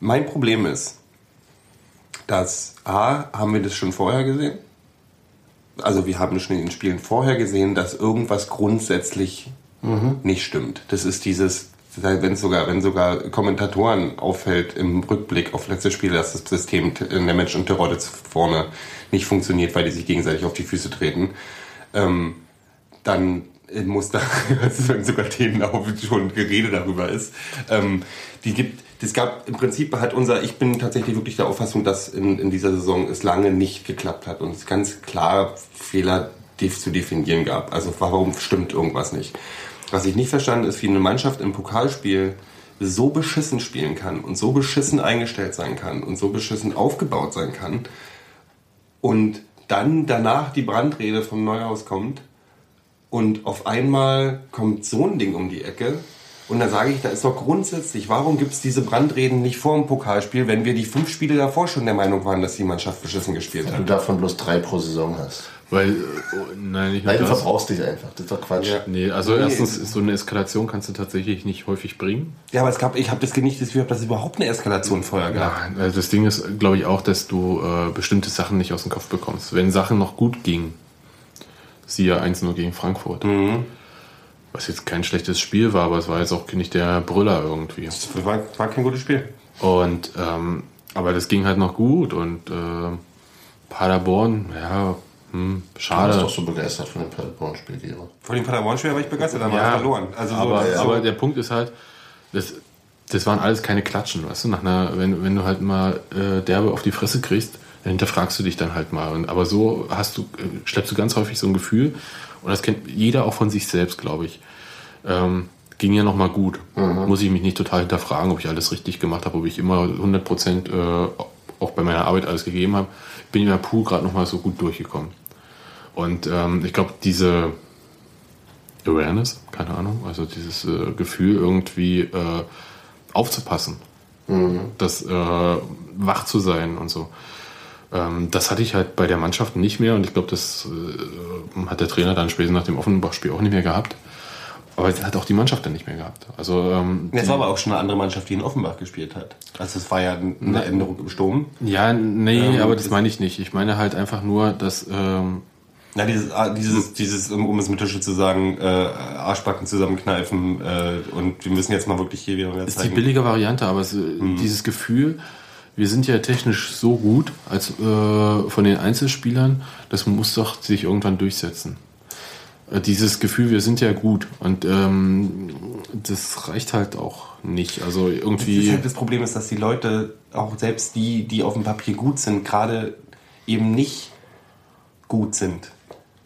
mein Problem ist, dass A, haben wir das schon vorher gesehen. Also wir haben schon in den Spielen vorher gesehen, dass irgendwas grundsätzlich mhm. nicht stimmt. Das ist dieses, wenn sogar, wenn sogar Kommentatoren auffällt im Rückblick auf letzte Spiele, dass das System in der Mensch und Terodde vorne nicht funktioniert, weil die sich gegenseitig auf die Füße treten, ähm, dann muss da, wenn sogar Themen auch schon Gerede darüber ist, ähm, die gibt, es gab im Prinzip hat unser, ich bin tatsächlich wirklich der Auffassung, dass in, in dieser Saison es lange nicht geklappt hat und es ganz klar Fehler zu definieren gab. Also warum stimmt irgendwas nicht? Was ich nicht verstanden ist, wie eine Mannschaft im Pokalspiel so beschissen spielen kann und so beschissen eingestellt sein kann und so beschissen aufgebaut sein kann und dann danach die Brandrede vom Neuhaus kommt und auf einmal kommt so ein Ding um die Ecke und dann sage ich, da ist doch grundsätzlich, warum gibt es diese Brandreden nicht vor dem Pokalspiel, wenn wir die fünf Spiele davor schon der Meinung waren, dass die Mannschaft beschissen gespielt hat? du davon bloß drei pro Saison hast. Weil, oh, nein, nicht nein, du verbrauchst dich einfach. Das ist doch Quatsch. Ja. Nee, also nee, erstens, so eine Eskalation kannst du tatsächlich nicht häufig bringen. Ja, aber es gab, ich habe das nicht das Gefühl, dass es überhaupt eine Eskalation vorher gab. Ja, also das Ding ist, glaube ich, auch, dass du äh, bestimmte Sachen nicht aus dem Kopf bekommst. Wenn Sachen noch gut gingen, siehe 1-0 gegen Frankfurt. Mhm was jetzt kein schlechtes Spiel war, aber es war jetzt auch nicht der Brüller irgendwie. Es war, war kein gutes Spiel. Und ähm, aber das ging halt noch gut und äh, Paderborn, ja, hm, schade. Du warst doch so begeistert von dem Paderborn-Spiel, Gero. Von dem Paderborn-Spiel war ich begeistert, da ja, war verloren. Also aber, so, aber der Punkt ist halt, das, das waren alles keine Klatschen, weißt du, nach einer, wenn, wenn du halt mal äh, derbe auf die Fresse kriegst, dann hinterfragst du dich dann halt mal. Und, aber so hast du, äh, schleppst du ganz häufig so ein Gefühl, und das kennt jeder auch von sich selbst, glaube ich. Ähm, ging ja nochmal gut. Mhm. Muss ich mich nicht total hinterfragen, ob ich alles richtig gemacht habe, ob ich immer 100 Prozent äh, auch bei meiner Arbeit alles gegeben habe. Bin in der Pool gerade nochmal so gut durchgekommen. Und ähm, ich glaube, diese, Awareness, keine Ahnung, also dieses äh, Gefühl irgendwie äh, aufzupassen, das äh, wach zu sein und so. Ähm, das hatte ich halt bei der Mannschaft nicht mehr und ich glaube, das äh, hat der Trainer dann später nach dem Offenbach-Spiel auch nicht mehr gehabt. Aber das hat auch die Mannschaft dann nicht mehr gehabt. Also ähm, Es war aber auch schon eine andere Mannschaft, die in Offenbach gespielt hat. Also es war ja eine Änderung im Sturm. ja, nee, Ähm, aber das meine ich nicht. Ich meine halt einfach nur, dass ähm, Ja, dieses, ah, dieses, dieses, um es mit Tische zu sagen, äh, Arschbacken zusammenkneifen äh, und wir müssen jetzt mal wirklich hier wieder mehr ist die zeigen. billige Variante, aber es, Mhm. dieses Gefühl, wir sind ja technisch so gut als äh, von den Einzelspielern, das muss doch sich irgendwann durchsetzen. Äh, Dieses Gefühl, wir sind ja gut und ähm, das reicht halt auch nicht. Also Das, irgendwie. halt das Problem ist, dass die Leute, auch selbst die, die auf dem Papier gut sind, gerade eben nicht gut sind.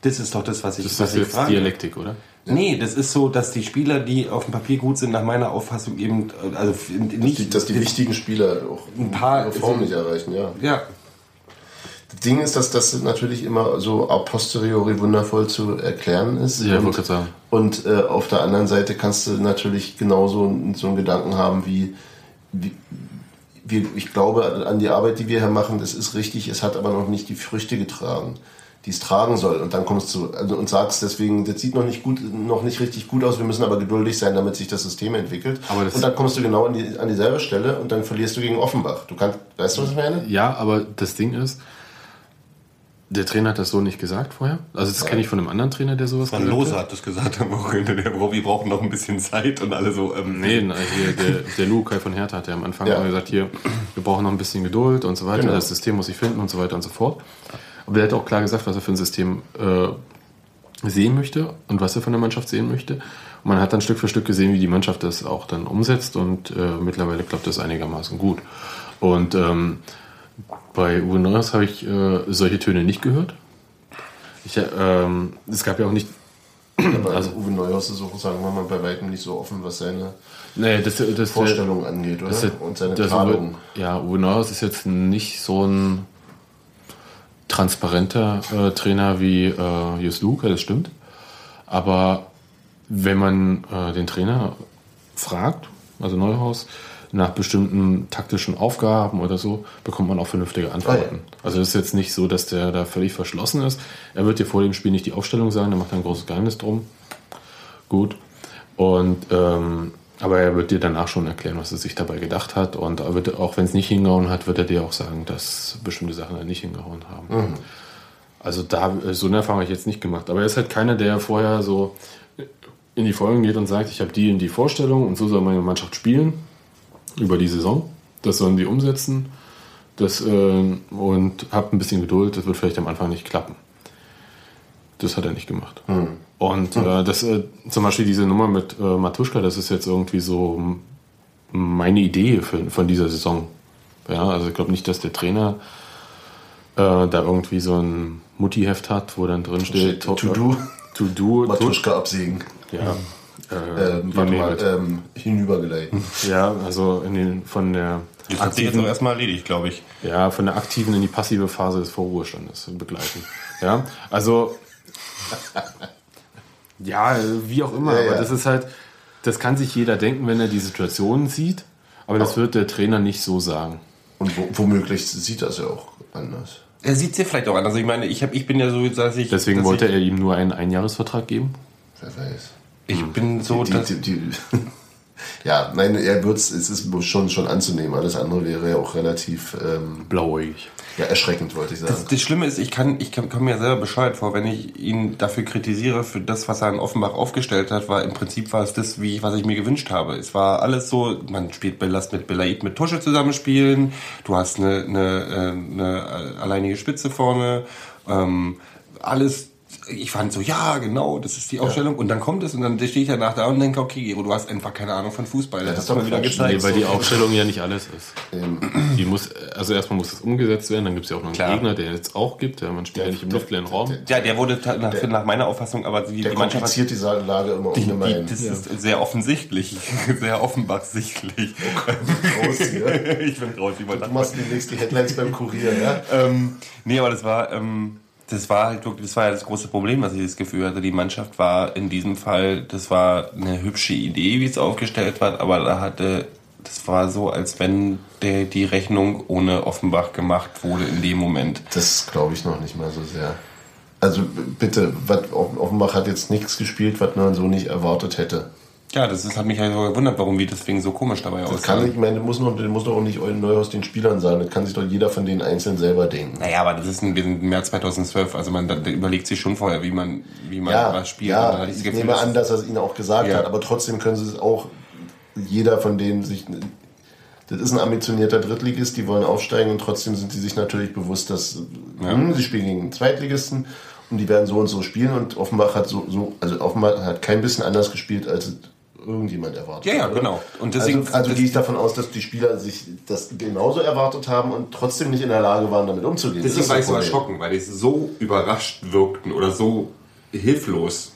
Das ist doch das, was ich, Das was ist ich jetzt frage. Dialektik, oder? Nee, das ist so, dass die Spieler, die auf dem Papier gut sind, nach meiner Auffassung eben, also nicht, Die, dass die wichtigen Spieler auch Ein paar- ihre Form nicht erreichen, ja. ja, Das Ding ist, dass das natürlich immer so a posteriori wundervoll zu erklären ist. Ja, und, wollte gerade sagen. und äh, auf der anderen Seite kannst du natürlich genauso so einen Gedanken haben wie, wie wir, ich glaube an die Arbeit, die wir hier machen, das ist richtig, es hat aber noch nicht die Früchte getragen, die es tragen soll. Und dann kommst du also, und sagst deswegen, das sieht noch nicht gut, noch nicht richtig gut aus, wir müssen aber geduldig sein, damit sich das System entwickelt. Aber das- und dann kommst du genau an, die, an dieselbe Stelle und dann verlierst du gegen Offenbach. Du kannst, weißt du, was ich meine? Ja, aber das Ding ist, der Trainer hat das so nicht gesagt vorher. Also das kenne ich von einem anderen Trainer, der sowas Van gesagt Lose hat. hat das gesagt am Wochenende, der Bro, wir brauchen noch ein bisschen Zeit und alle so, ähm, Nee, na, hier, der, der Lukai von Hertha hat ja am Anfang Ja. gesagt, hier, wir brauchen noch ein bisschen Geduld und so weiter, Genau. das System muss sich finden und so weiter und so fort. Aber der hat auch klar gesagt, was er für ein System äh, sehen möchte und was er von der Mannschaft sehen möchte. Und man hat dann Stück für Stück gesehen, wie die Mannschaft das auch dann umsetzt und äh, mittlerweile klappt das einigermaßen gut. Und ähm, bei Uwe Neuers habe ich äh, solche Töne nicht gehört. Ich, äh, ähm, es gab ja auch nicht Aber also Uwe Neuhaus ist auch, sagen wir mal, bei weitem nicht so offen, was seine Nee, das, das, Vorstellung angeht, oder? das, das, und seine das. Ja, Uwe Neuhaus ist jetzt nicht so ein transparenter äh, Trainer wie äh, Jus Luca, das stimmt. Aber wenn man äh, den Trainer fragt, also Neuhaus, nach bestimmten taktischen Aufgaben oder so, bekommt man auch vernünftige Antworten. Also es ist jetzt nicht so, dass der da völlig verschlossen ist. Er wird dir vor dem Spiel nicht die Aufstellung sagen, da macht er ein großes Geheimnis drum. Gut. Und ähm, aber er wird dir danach schon erklären, was er sich dabei gedacht hat. Und wird, auch wenn es nicht hingehauen hat, wird er dir auch sagen, dass bestimmte Sachen da nicht hingehauen haben. Also da so eine Erfahrung habe ich jetzt nicht gemacht. Aber er ist halt keiner, der vorher so in die Folgen geht und sagt, ich habe die in die Vorstellung und so soll meine Mannschaft spielen über die Saison. Das sollen die umsetzen. Das, äh, und habt ein bisschen Geduld, das wird vielleicht am Anfang nicht klappen. Das hat er nicht gemacht. Und äh, das, äh, zum Beispiel diese Nummer mit äh, Matuschka, das ist jetzt irgendwie so meine Idee für, von dieser Saison. Ja, also ich glaube nicht, dass der Trainer äh, da irgendwie so ein Mutti-Heft hat, wo dann drin steht To do, To do, Matuschka absägen. ja. Äh, Ähm, warte mal, ähm, hinübergeleiten. ja, also in den, von der das hat sich jetzt auch erstmal erledigt, glaube ich. Ja, von der aktiven in die passive Phase des Vorruhestandes begleiten. Ja, also ja, wie auch immer, Ja, aber ja. das ist halt, das kann sich jeder denken, wenn er die Situation sieht, aber das wird der Trainer nicht so sagen. Und wo, womöglich sieht das ja auch anders. Er sieht es ja vielleicht auch anders. Ich meine, ich, hab, ich bin ja so, dass ich. Deswegen dass wollte ich, er ihm nur einen Einjahresvertrag geben. Wer weiß. Ich bin so, Die, dass. die, die, ja, nein, er wird's, es ist schon, schon anzunehmen. Alles andere wäre ja auch relativ ähm, Blauäugig. ja, erschreckend, wollte ich sagen. Das, das Schlimme ist, ich kann, ich kann, komme mir selber bescheuert vor, wenn ich ihn dafür kritisiere, für das, was er in Offenbach aufgestellt hat, war im Prinzip war es das, wie, was ich mir gewünscht habe. Es war alles so, man spielt Belast mit Belaid mit Tusche zusammenspielen, du hast eine, eine, äh, eine alleinige Spitze vorne, ähm, alles, ich fand so, ja, genau, das ist die Aufstellung. Und dann kommt es und dann stehe ich danach da und denke, okay, Gero, du hast einfach keine Ahnung von Fußball. Das das hast ist du doch mal wieder gezeigt. Nee, weil die. Aufstellung ja nicht alles ist. Ähm, Die muss, also erstmal muss es umgesetzt werden, dann gibt es ja auch noch einen Klar. Gegner, der jetzt auch gibt. Ja, man spielt ja nicht im luftleeren Raum. Ja, der wurde nach, nach meiner Auffassung, aber die, der die Mannschaft hat die Lage immer Die, die, das ist sehr offensichtlich, sehr offenbar sichtlich. Hier. ich bin raus, ich wollte Du machst demnächst die Headlines beim Kurier, ja? ähm, Nee, aber das war, ähm, das war halt wirklich, das war ja das große Problem, was ich das Gefühl hatte. Die Mannschaft war in diesem Fall, das war eine hübsche Idee, wie es aufgestellt war, aber da hatte, das war so, als wenn der, die Rechnung ohne Offenbach gemacht wurde in dem Moment. Das glaube ich noch nicht mal so sehr. Also bitte, Offenbach hat jetzt nichts gespielt, was man so nicht erwartet hätte. Ja, das ist, hat mich halt so gewundert, warum wir deswegen so komisch dabei Das aussahen. kann ich, ich meine, muss noch, muss doch auch nicht Eulen Neuhaus den Spielern sagen. Das kann sich doch jeder von denen einzeln selber denken. Naja, aber das ist ein, wir sind im März 2012, also man überlegt sich schon vorher, wie man, wie man Ja, was spielt. Ja ich das Gefühl, nehme an, dass er es ihnen auch gesagt Ja. hat, aber trotzdem können sie es auch, jeder von denen sich, das ist ein ambitionierter Drittligist, die wollen aufsteigen und trotzdem sind sie sich natürlich bewusst, dass hm, sie spielen gegen Zweitligisten und die werden so und so spielen und Offenbach hat so, so also Offenbach hat kein bisschen anders gespielt, als es irgendjemand erwartet Ja, ja, oder? genau. Und deswegen- also also das- gehe ich davon aus, dass die Spieler sich das genauso erwartet haben und trotzdem nicht in der Lage waren, damit umzugehen. Das Deswegen ist war das ich so erschrocken, weil die so überrascht wirkten oder so hilflos.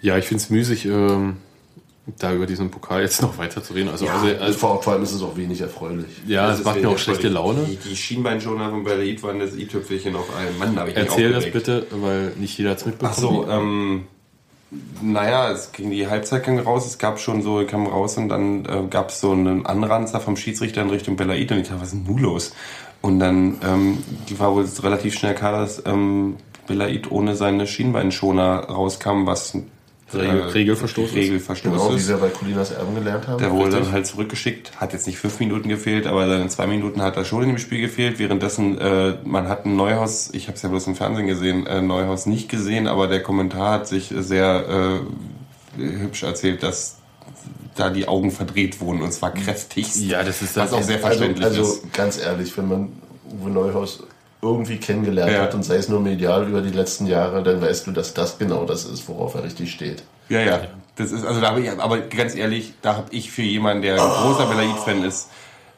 Ja, ich finde es müßig, ähm, da über diesen Pokal jetzt noch weiter zu reden. Also, Ja, also, also vor, vor allem ist es auch wenig erfreulich. ja, Das es macht mir auch schlechte. Laune. Die, die Schienbeinschoner von Berlin waren das i-Tüpfelchen auf einem Mann, da ich Erzähl das bitte, weil nicht jeder hat es mitbekommen. Ach so, ähm, naja, es ging die Halbzeit ging raus, es gab schon so, kam raus und dann äh, gab es so einen Anranzer vom Schiedsrichter in Richtung Belaid und ich dachte, was ist denn nun los? Und dann ähm, war wohl relativ schnell klar, dass ähm, Belaid ohne seine Schienbeinschoner rauskam, was Regel- Regelverstoß. Regelverstoß Genau, wie wir bei Colinas Erben gelernt haben. Der wurde Richtig. dann halt zurückgeschickt, hat jetzt nicht fünf Minuten gefehlt, aber dann in zwei Minuten hat er schon in dem Spiel gefehlt. Währenddessen, äh, man hat ein Neuhaus, ich habe es ja bloß im Fernsehen gesehen, äh, Neuhaus nicht gesehen, aber der Kommentar hat sich sehr äh, hübsch erzählt, dass da die Augen verdreht wurden und zwar kräftigst. Ja, das ist was das- auch sehr also, verständlich also ist. ganz ehrlich, wenn man Uwe Neuhaus irgendwie kennengelernt Ja. hat und sei es nur medial über die letzten Jahre, dann weißt du, dass das genau das ist, worauf er richtig steht. Ja, ja. Das ist, also da habe ich, aber ganz ehrlich, da habe ich für jemanden, der ein großer Belaid-Fan ist,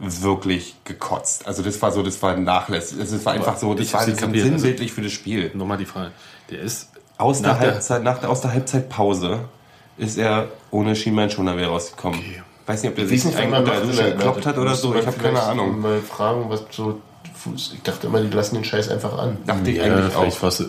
wirklich gekotzt. Also das war so, das war nachlässig. Das war einfach so, das Ich war das kapiert. sinnbildlich für das Spiel. Nochmal die Frage. Der ist Aus der, Nach der- Halbzeit, nach der, aus der Halbzeitpause ist er ohne Schienbeinschoner wieder rausgekommen. Weiß nicht, ob der Ich weiß sich nicht, der- gekloppt hat oder so. Ich habe keine Ahnung. Mal fragen, was so Fuß. Ich dachte immer, die lassen den Scheiß einfach an. Dachte ich ja, eigentlich auch. was. äh,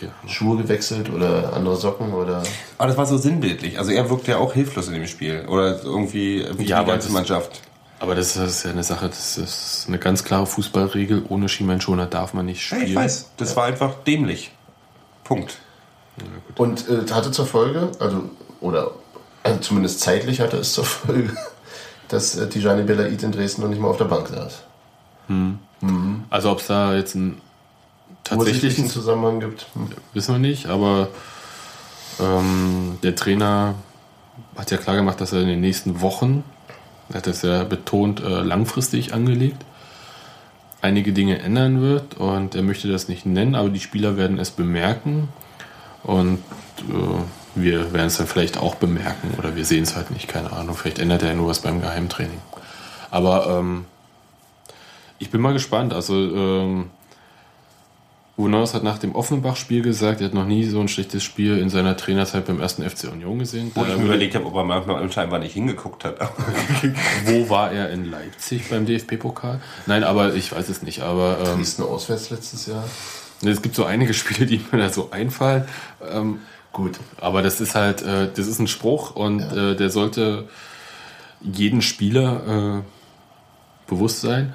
ja. Schuhe gewechselt oder andere Socken oder. Aber das war so sinnbildlich. Also er wirkt ja auch hilflos in dem Spiel. Oder irgendwie wie Ja, die ganze das- Mannschaft. Aber das ist ja eine Sache, das ist eine ganz klare Fußballregel. Ohne Schienbeinschoner darf man nicht Ja, spielen. ich weiß. Das war einfach dämlich. Punkt. Und äh, hatte zur Folge, also, oder also zumindest zeitlich hatte es zur Folge, dass äh, Tijani Belaid in Dresden noch nicht mal auf der Bank saß. Also ob es da jetzt einen Tatsächlichen Zusammenhang gibt. Hm. wissen wir nicht, aber ähm, der Trainer hat ja klar gemacht, dass er in den nächsten Wochen, er hat das ja betont, äh, langfristig angelegt, einige Dinge ändern wird und er möchte das nicht nennen, aber die Spieler werden es bemerken und äh, wir werden es dann vielleicht auch bemerken oder wir sehen es halt nicht, keine Ahnung, vielleicht ändert er ja nur was beim Geheimtraining. Aber ähm, ich bin mal gespannt, also ähm, Neuhaus hat nach dem Offenbach-Spiel gesagt, er hat noch nie so ein schlechtes Spiel in seiner Trainerzeit beim ersten FC Union gesehen. Wo ich mir überlegt habe, ob er manchmal scheinbar nicht hingeguckt hat. wo war er in Leipzig beim DFB-Pokal? Nein, aber ich weiß es nicht. Aber ähm, Dresden auswärts letztes Jahr. es gibt so einige Spiele, die mir da so einfallen. Ähm, Gut. aber das ist halt, äh, das ist ein Spruch und äh, der sollte jeden Spieler äh, bewusst sein.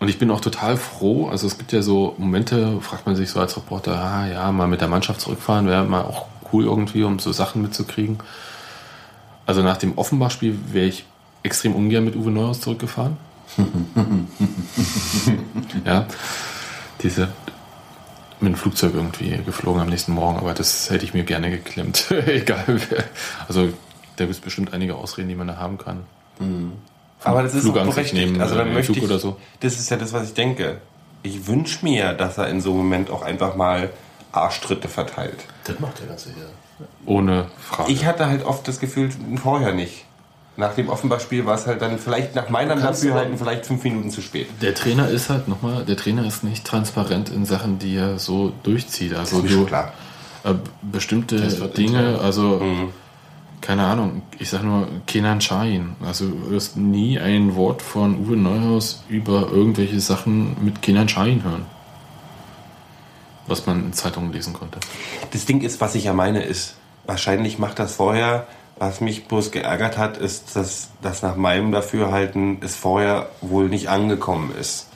Und ich bin auch total froh. Also es gibt ja so Momente, fragt man sich so als Reporter, ah ja, mal mit der Mannschaft zurückfahren wäre mal auch cool irgendwie, um so Sachen mitzukriegen. Also nach dem Offenbach-Spiel wäre ich extrem ungern mit Uwe Neuhaus zurückgefahren. ja, diese mit dem Flugzeug irgendwie geflogen am nächsten Morgen, aber das hätte ich mir gerne geklemmt. Egal wer. Also da gibt es bestimmt einige Ausreden, die man da haben kann. Aber das ist auch berechtigt. nehmen, also dann möchte ich, oder so. das ist ja das, was ich denke. Ich wünsche mir, dass er in so einem Moment auch einfach mal Arschtritte verteilt. Das macht der ganze hier. Ohne Frage. Ich hatte halt oft das Gefühl, vorher nicht. Nach dem Offenbach-Spiel war es halt dann vielleicht nach meinem Dafürhalten vielleicht fünf Minuten zu spät. der Trainer ist halt nochmal, der Trainer ist nicht transparent in Sachen, die er so durchzieht. Also ist mir du, schon klar. Äh, bestimmte Das Dinge, also Mhm. Keine Ahnung, ich sag nur Kenan Shahin. Also du wirst nie ein Wort von Uwe Neuhaus über irgendwelche Sachen mit Kenan Shahin hören. Was man in Zeitungen lesen konnte. Das Ding ist, was ich ja meine, ist, wahrscheinlich macht das vorher. Was mich bloß geärgert hat, ist, dass das nach meinem Dafürhalten es vorher wohl nicht angekommen ist.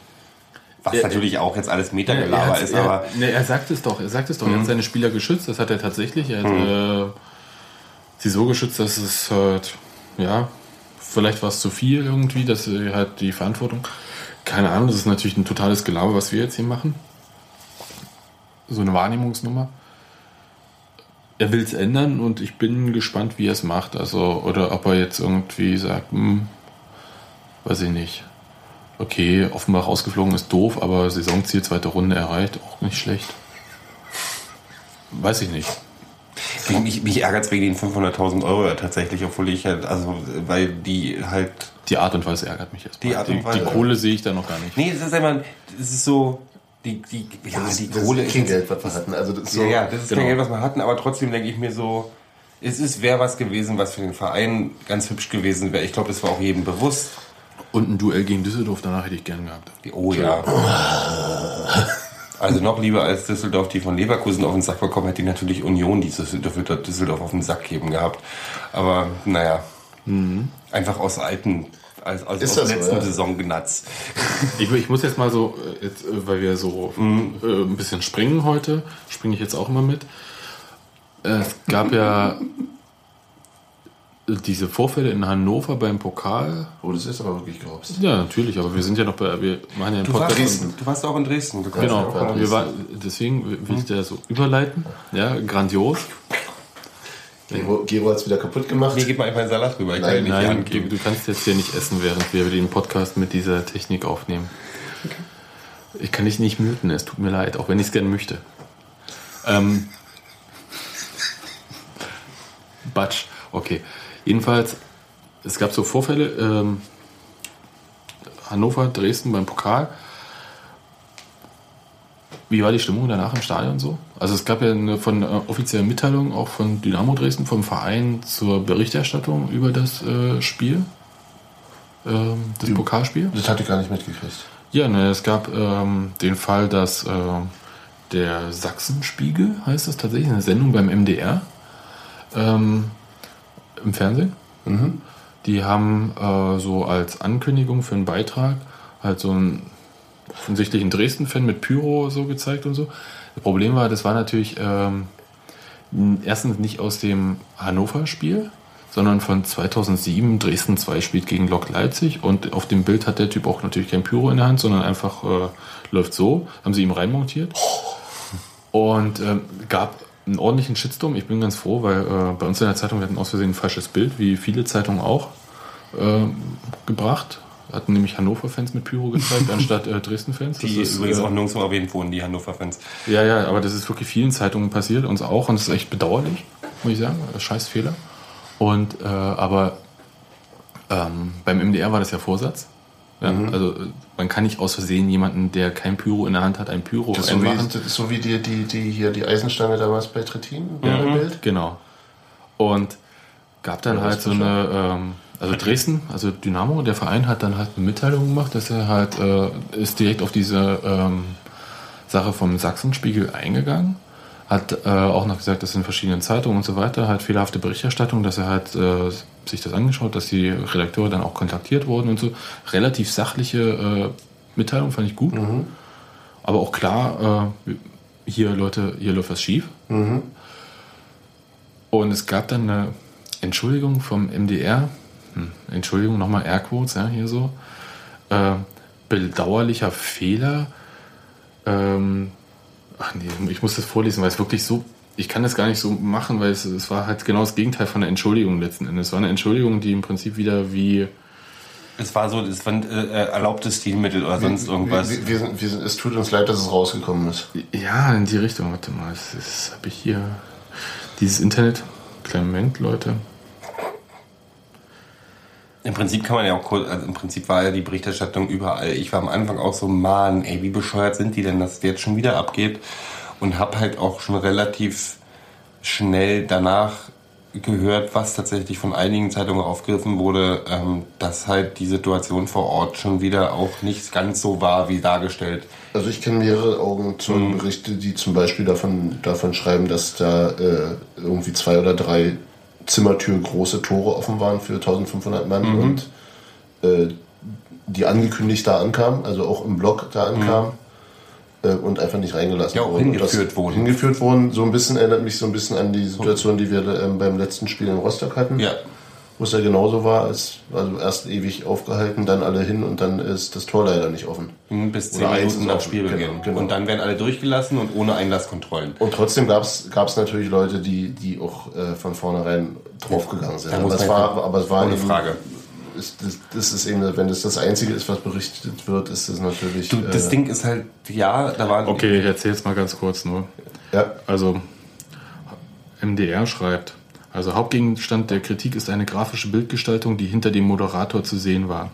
Was Er- natürlich auch jetzt alles er, Metagelaber ist, er, aber ne, er sagt es doch, er sagt es doch, Mhm. er hat seine Spieler geschützt, das hat er tatsächlich. Er hat äh, sie so geschützt, dass es halt, ja, vielleicht war es zu viel irgendwie, dass er halt die Verantwortung. Keine Ahnung, das ist natürlich ein totales Gelaber, was wir jetzt hier machen. So eine Wahrnehmungsnummer. Er will es ändern und ich bin gespannt, wie er es macht. Also, oder ob er jetzt irgendwie sagt, hm, weiß ich nicht. Okay, Offenbach rausgeflogen ist doof, aber Saisonziel zweite Runde erreicht, auch nicht schlecht. Weiß ich nicht. Mich, mich ärgert es wegen den 500.000 Euro ja tatsächlich, obwohl ich halt, also, weil die halt Die Art und Weise ärgert mich jetzt. Die Art und Weise. die Kohle sehe ich da noch gar nicht. Nee, das ist einfach, das ist so, die, die, ja, Das, die ist- das Kohle ist kein Geld, was wir hatten. Also das ist so, Ja, ja, das ist Genau. kein Geld, was wir hatten, aber trotzdem denke ich mir so, es ist, wäre was gewesen, was für den Verein ganz hübsch gewesen wäre. Ich glaube, das war auch jedem bewusst. Und ein Duell gegen Düsseldorf, danach hätte ich gern gehabt. Oh ja. Also noch lieber als Düsseldorf, die von Leverkusen auf den Sack bekommen, hätte ich natürlich Union, die Düsseldorf, Düsseldorf auf den Sack geben gehabt. Aber naja, einfach aus alten, als, aus, Ist aus das so, letzten ja? Saison genatzt. Ich, ich muss jetzt mal so, äh, jetzt, äh, weil wir so äh, ein bisschen springen heute, springe ich jetzt auch immer mit. Äh, Es gab ja diese Vorfälle in Hannover beim Pokal. Oh, das ist aber wirklich gerobst. Ja, natürlich, aber wir sind ja noch bei, wir machen ja einen Du Podcast. warst, und- du warst auch in Dresden. Du Genau, ja wir war, deswegen will ich da so überleiten. Ja, grandios. Gero, hat es wieder kaputt gemacht. Mir geht mal einfach einen Salat rüber. Ich kann Nein, die Nein, du, du kannst jetzt hier nicht essen, während wir den Podcast mit dieser Technik aufnehmen. Ich kann dich nicht muten, es tut mir leid, auch wenn ich es gerne möchte. Ähm, Batsch, okay. Jedenfalls, es gab so Vorfälle, ähm, Hannover, Dresden beim Pokal. Wie war die Stimmung danach im Stadion so? Also es gab ja eine von äh, offiziellen Mitteilung auch von Dynamo Dresden, vom Verein zur Berichterstattung über das äh, Spiel, ähm, das Pokalspiel. Das hatte ich gar nicht mitgekriegt. Ja, ne, es gab ähm, den Fall, dass äh, der Sachsenspiegel, heißt das tatsächlich, eine Sendung beim MDR ähm, im Fernsehen. Die haben äh, so als Ankündigung für einen Beitrag halt so einen offensichtlichen Dresden-Fan mit Pyro so gezeigt und so. Das Problem war, das war natürlich ähm, erstens nicht aus dem Hannover-Spiel, sondern von 2007. Dresden 2 spielt gegen Lok Leipzig und auf dem Bild hat der Typ auch natürlich kein Pyro in der Hand, sondern einfach äh, läuft so. Haben sie ihm reinmontiert. Und ähm, gab einen ordentlichen Shitstorm. Ich bin ganz froh, weil äh, bei uns in der Zeitung wir hatten aus Versehen ein falsches Bild, wie viele Zeitungen auch äh, gebracht. Hatten nämlich Hannover-Fans mit Pyro gezeigt, anstatt äh, Dresden-Fans. Die ist, übrigens äh, auch nirgendwo erwähnt wurden, die Hannover-Fans. ja, ja, aber das ist wirklich vielen Zeitungen passiert, uns auch, und es ist echt bedauerlich, muss ich sagen. Scheiß Fehler. Und, äh, aber ähm, beim MDR war das ja Vorsatz. Ja, Also äh, man kann nicht aus Versehen jemanden, der kein Pyro in der Hand hat, ein Pyro Das so wie, so wie die, die, die hier die Eisenstange damals bei Trittin ja. im Bild. Genau. Und gab dann Ja, halt so eine, ähm, also Dresden, also Dynamo, der Verein hat dann halt eine Mitteilung gemacht, dass er halt, äh, ist direkt auf diese ähm, Sache vom Sachsenspiegel eingegangen. Hat äh, auch noch gesagt, dass in verschiedenen Zeitungen und so weiter halt fehlerhafte Berichterstattung, dass er halt äh, sich das angeschaut, dass die Redakteure dann auch kontaktiert wurden und so. Relativ sachliche äh, Mitteilung, fand ich gut. Aber auch klar, äh, hier Leute, hier läuft was schief. Und es gab dann eine Entschuldigung vom MDR. Hm, Entschuldigung, nochmal Airquotes, ja, hier so. Äh, bedauerlicher Fehler. Ähm, ach nee, ich muss das vorlesen, weil es wirklich so. Ich kann das gar nicht so machen, weil es, es war halt genau das Gegenteil von der Entschuldigung letzten Endes. Es war eine Entschuldigung, die im Prinzip wieder wie. Es war so, es war ein äh, erlaubtes Stilmittel oder sonst irgendwas. Wir, wir, sind, wir sind, es tut uns leid, dass es rausgekommen ist. Ja, in die Richtung. Warte mal, das, das habe ich hier. Dieses Internet. Kleinen Moment, Leute. Im Prinzip kann man ja auch kurz, also im Prinzip war ja die Berichterstattung überall. Ich war am Anfang auch so, Mann, ey, wie bescheuert sind die denn, dass es jetzt schon wieder abgeht? Und hab halt auch schon relativ schnell danach gehört, was tatsächlich von einigen Zeitungen aufgegriffen wurde, ähm, dass halt die Situation vor Ort schon wieder auch nicht ganz so war, wie dargestellt. Also ich kenne mehrere Augenzeugenberichte, die zum Beispiel davon, davon schreiben, dass da äh, irgendwie zwei oder drei Zimmertüren große Tore offen waren für 1500 Mann Mhm. und äh, die angekündigt da ankamen, also auch im Block da ankamen äh, und einfach nicht reingelassen. Ja, auch wurden. Hingeführt wurden. Hingeführt wurden. So ein bisschen erinnert mich so ein bisschen an die Situation, die wir ähm, beim letzten Spiel in Rostock hatten. Ja. Wo es ja genauso war, es, also erst ewig aufgehalten, dann alle hin und dann ist das Tor leider nicht offen. Bis zehn Minuten nach. Spielbeginn. Genau, genau. Und dann werden alle durchgelassen und ohne Einlasskontrollen. Und trotzdem gab es natürlich Leute, die, die auch äh, von vornherein draufgegangen sind. Aber es, war, aber es war ohne eben, Frage. Ist, das, das ist eben, wenn das das Einzige ist, was berichtet wird, ist das natürlich. Du, das äh, Ding ist halt, ja, da waren. Okay, ich erzähle es mal ganz kurz nur. Ja, Also, MDR schreibt, also Hauptgegenstand der Kritik ist eine grafische Bildgestaltung, die hinter dem Moderator zu sehen war.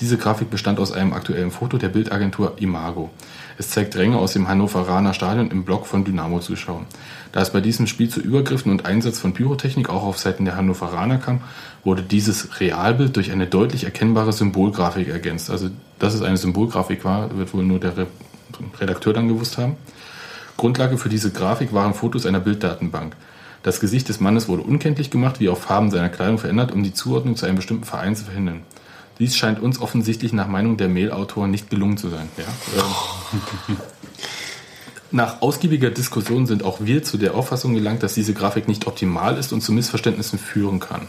Diese Grafik bestand aus einem aktuellen Foto der Bildagentur Imago. Es zeigt Ränge aus dem Hannoveraner Stadion im Block von Dynamo-Zuschauern. Da es bei diesem Spiel zu Übergriffen und Einsatz von Pyrotechnik auch auf Seiten der Hannoveraner kam, wurde dieses Realbild durch eine deutlich erkennbare Symbolgrafik ergänzt. Also, dass es eine Symbolgrafik war, wird wohl nur der Re Redakteur dann gewusst haben. Grundlage für diese Grafik waren Fotos einer Bilddatenbank. Das Gesicht des Mannes wurde unkenntlich gemacht, wie auch Farben seiner Kleidung verändert, um die Zuordnung zu einem bestimmten Verein zu verhindern. Dies scheint uns offensichtlich nach Meinung der Mail-Autoren nicht gelungen zu sein. Ja? Ähm, nach ausgiebiger Diskussion sind auch wir zu der Auffassung gelangt, dass diese Grafik nicht optimal ist und zu Missverständnissen führen kann.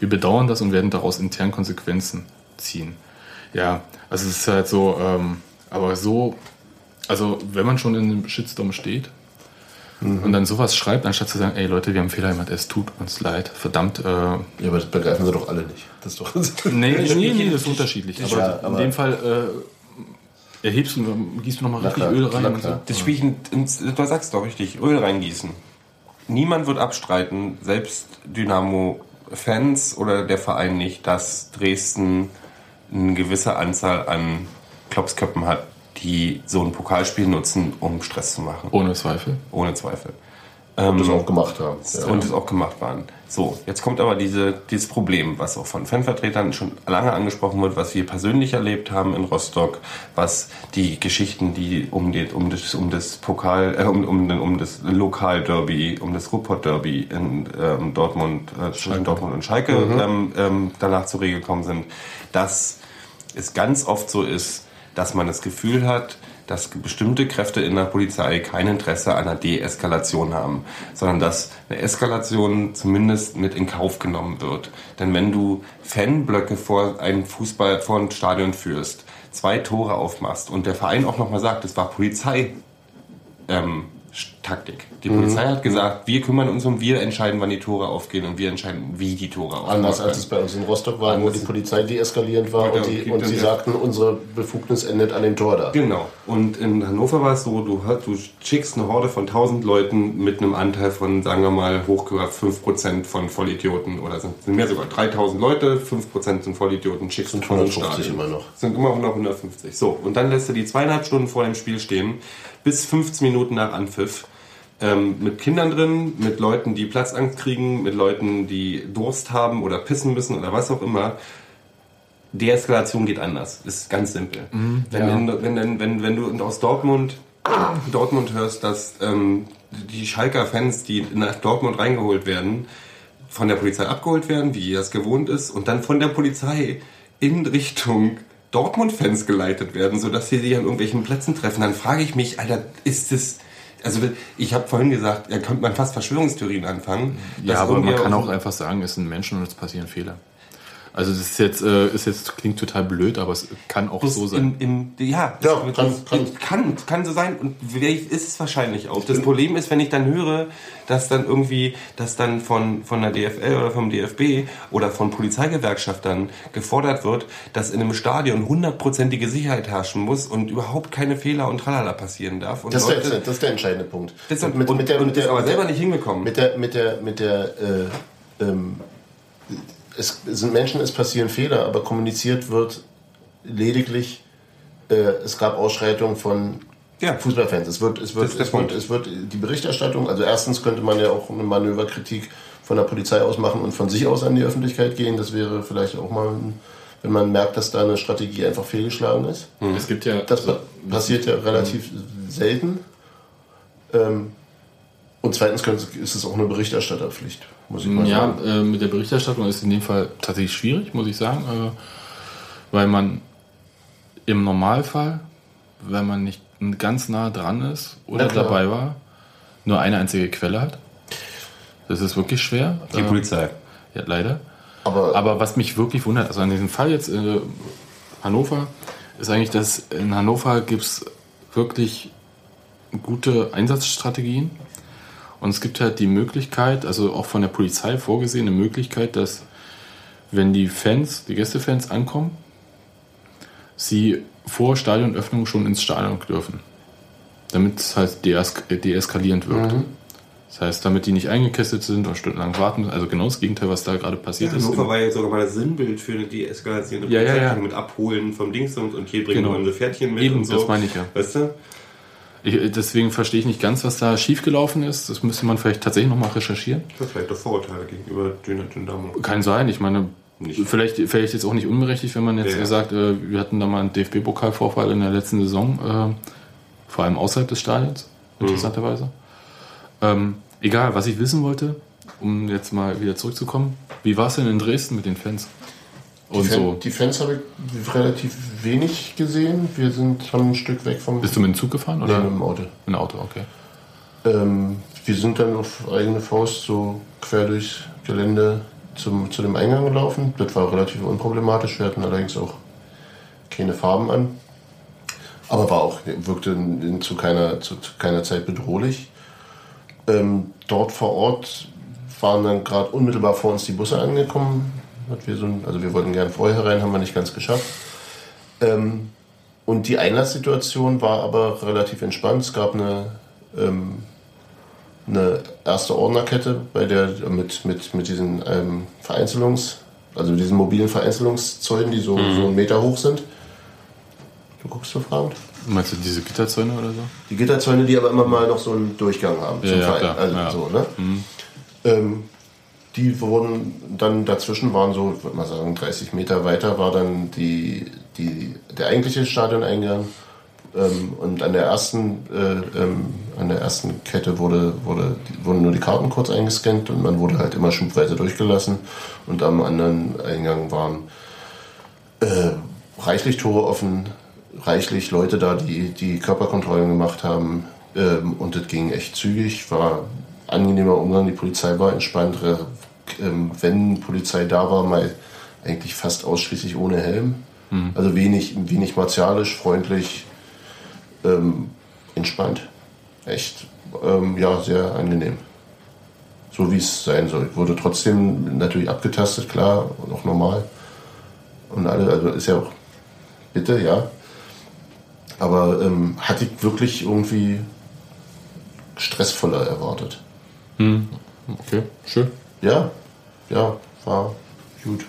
Wir bedauern das und werden daraus intern Konsequenzen ziehen. Ja, also es ist halt so, ähm, aber so, also wenn man schon in einem Shitstorm steht und dann sowas schreibt, anstatt zu sagen, ey Leute, wir haben einen Fehler gemacht, es tut uns leid, verdammt, äh, ja, aber das begreifen sie doch alle nicht. Das ist doch. nee, nee, nee, nee, das ist unterschiedlich. Aber, Ja, in aber- dem Fall äh, erhebst du, gießt du nochmal richtig klar, Öl rein. klar, und so. klar. Das ins- du sagst doch richtig, Öl reingießen. Niemand wird abstreiten, selbst Dynamo-Fans oder der Verein nicht, dass Dresden eine gewisse Anzahl an Klopsköppen hat, die so ein Pokalspiel nutzen, um Stress zu machen. Ohne Zweifel. Ohne Zweifel. Und das auch gemacht haben. Ja. und es auch gemacht waren. So, jetzt kommt aber diese, dieses Problem, was auch von Fanvertretern schon lange angesprochen wird, was wir persönlich erlebt haben in Rostock, was die Geschichten, die um, die, um, das, um das Pokal, äh, um, um, um das Lokalderby, um das Ruhrpott-Derby in ähm, Dortmund, äh, zwischen Dortmund und Schalke ähm, ähm, danach zur Regel gekommen sind, dass es ganz oft so ist, dass man das Gefühl hat, dass bestimmte Kräfte in der Polizei kein Interesse an einer Deeskalation haben, sondern dass eine Eskalation zumindest mit in Kauf genommen wird. Denn wenn du Fanblöcke vor ein Fußball, vor ein Stadion führst, zwei Tore aufmachst und der Verein auch nochmal sagt, es war Polizei, ähm, Taktik. Die Polizei hat gesagt, wir kümmern uns um, wir entscheiden, wann die Tore aufgehen und wir entscheiden, wie die Tore aufgehen. Anders als es bei uns in Rostock war, wo Anders. die Polizei deeskalierend war Ja, und, die, und sie sagten, unsere Befugnis endet an dem Tor da. Genau. Und in Hannover war es so, du, du schickst eine Horde von 1000 Leuten mit einem Anteil von, sagen wir mal, hochgehört 5% von Vollidioten oder sind, sind mehr sogar 3000 Leute, 5% sind Vollidioten, schickst Sind du vor ein 150 Stadion. immer noch. Sind immer noch 150. So, und dann lässt du die zweieinhalb Stunden vor dem Spiel stehen, bis 15 Minuten nach Anpfiff. Ähm, mit Kindern drin, mit Leuten, die Platzangst kriegen, mit Leuten, die Durst haben oder pissen müssen oder was auch immer. Deeskalation geht anders. Ist ganz simpel. wenn, wenn, wenn, wenn, wenn, wenn du aus Dortmund, Dortmund hörst, dass ähm, die Schalker Fans, die nach Dortmund reingeholt werden, von der Polizei abgeholt werden, wie das gewohnt ist, und dann von der Polizei in Richtung Dortmund-Fans geleitet werden, sodass sie sich an irgendwelchen Plätzen treffen, dann frage ich mich, Alter, ist das... Also ich habe vorhin gesagt, da könnte man fast Verschwörungstheorien anfangen. Ja, aber man kann auch einfach sagen, es sind Menschen und es passieren Fehler. Also das ist jetzt, äh, ist jetzt klingt total blöd, aber es kann auch Das so sein. Im, im, ja, Ja, das, kann- das, kann. kann, kann so sein und ist es wahrscheinlich auch. Das Problem ist, wenn ich dann höre, dass dann irgendwie, dass dann von, von der DFL oder vom DFB oder von Polizeigewerkschaftern gefordert wird, dass in einem Stadion hundertprozentige Sicherheit herrschen muss und überhaupt keine Fehler und Tralala passieren darf. Und Das ist, Leute- der, das ist der entscheidende Punkt. das und, und, und das aber selber nicht hinbekommen. Mit der, mit der, mit der, äh, ähm, es sind Menschen, es passieren Fehler, aber kommuniziert wird lediglich, äh, es gab Ausschreitungen von Ja. Fußballfans. Es wird, es wird, es wird, es wird die Berichterstattung, also erstens könnte man ja auch eine Manöverkritik von der Polizei aus machen und von sich aus an die Öffentlichkeit gehen. Das wäre vielleicht auch mal, ein, wenn man merkt, dass da eine Strategie einfach fehlgeschlagen ist. Es gibt ja. Das pa- passiert ja relativ selten. Ähm, und zweitens ist es auch eine Berichterstatterpflicht, muss ich mal Ja, sagen. äh, mit der Berichterstattung ist in dem Fall tatsächlich schwierig, muss ich sagen, äh, weil man im Normalfall, wenn man nicht ganz nah dran ist oder dabei war, nur eine einzige Quelle hat. Das ist wirklich schwer. Die Äh, Polizei. Ja, leider. Aber, Aber was mich wirklich wundert, also an diesem Fall jetzt äh, Hannover, ist eigentlich, dass in Hannover gibt es wirklich gute Einsatzstrategien. Und es gibt halt die Möglichkeit, also auch von der Polizei vorgesehene Möglichkeit, dass wenn die Fans, die Gästefans ankommen, sie vor Stadionöffnung schon ins Stadion dürfen. Damit es halt dees deeskalierend wirkt. Das heißt, damit die nicht eingekesselt sind und stundenlang warten müssen. Also genau das Gegenteil, was da gerade passiert ist. Hannover war ja sogar mal das Sinnbild für eine deeskalierende Ja, ja, ja. Mit Abholen vom Dingsums und hier bringen Genau. wir unsere Pferdchen mit Eben, und so. das meine ich ja. Weißt du? Ich, deswegen verstehe ich nicht ganz, was da schiefgelaufen ist. Das müsste man vielleicht tatsächlich nochmal recherchieren. Das ist vielleicht doch Vorurteile gegenüber Dynamo. Kann sein. Ich meine, Nicht. vielleicht, vielleicht jetzt auch nicht unberechtigt, wenn man jetzt Ja, ja. sagt, äh, wir hatten da mal einen DFB-Pokalvorfall in der letzten Saison, äh, vor allem außerhalb des Stadions, Mhm. interessanterweise. Ähm, egal, was ich wissen wollte, um jetzt mal wieder zurückzukommen, wie war es denn in Dresden mit den Fans? Die, Und Fan, so. die Fans habe ich relativ wenig gesehen. Wir sind haben ein Stück weg vom Bist du mit dem Zug gefahren Nee, oder mit dem Auto. mit dem Auto? Okay. Ähm, wir sind dann auf eigene Faust so quer durchs Gelände zum, zu dem Eingang gelaufen. Das war relativ unproblematisch. Wir hatten allerdings auch keine Farben an. Aber war auch, wirkte in, in, zu, keiner, zu, zu keiner Zeit bedrohlich. Ähm, dort vor Ort waren dann gerade unmittelbar vor uns die Busse angekommen. Wir so, ein- also wir wollten gern vorher rein, haben wir nicht ganz geschafft. Ähm, und die Einlasssituation war aber relativ entspannt. Es gab eine, ähm, eine erste Ordnerkette, bei der mit, mit, mit diesen ähm, Vereinzelungs-, also diesen mobilen Vereinzelungszäunen, die so, so einen Meter hoch sind. Du guckst so fragend? Meinst du diese Gitterzäune oder so? Die Gitterzäune, die aber immer mal noch so einen Durchgang haben. Ja, zum ja, Verein. also ja. so, ne? Ähm, die wurden dann dazwischen waren so, ich würde mal sagen, 30 Meter weiter war dann die, die, der eigentliche Stadioneingang. Ähm, und an der ersten, äh, ähm, an der ersten Kette wurde, wurde, wurden nur die Karten kurz eingescannt und man wurde halt immer schubweise durchgelassen. Und am anderen Eingang waren äh, reichlich Tore offen, reichlich Leute da, die die Körperkontrollen gemacht haben. Ähm, und das ging echt zügig, war angenehmer Umgang. Die Polizei war entspannt. Ähm, wenn Polizei da war, mal eigentlich fast ausschließlich ohne Helm. Also wenig, wenig martialisch, freundlich, ähm, entspannt. Echt, ähm, ja, sehr angenehm. So wie es sein soll. Wurde trotzdem natürlich abgetastet, klar, und auch normal. Und alle, also ist ja auch, bitte, ja. Aber ähm, hatte ich wirklich irgendwie stressvoller erwartet. Okay, schön. Ja, ja, war gut.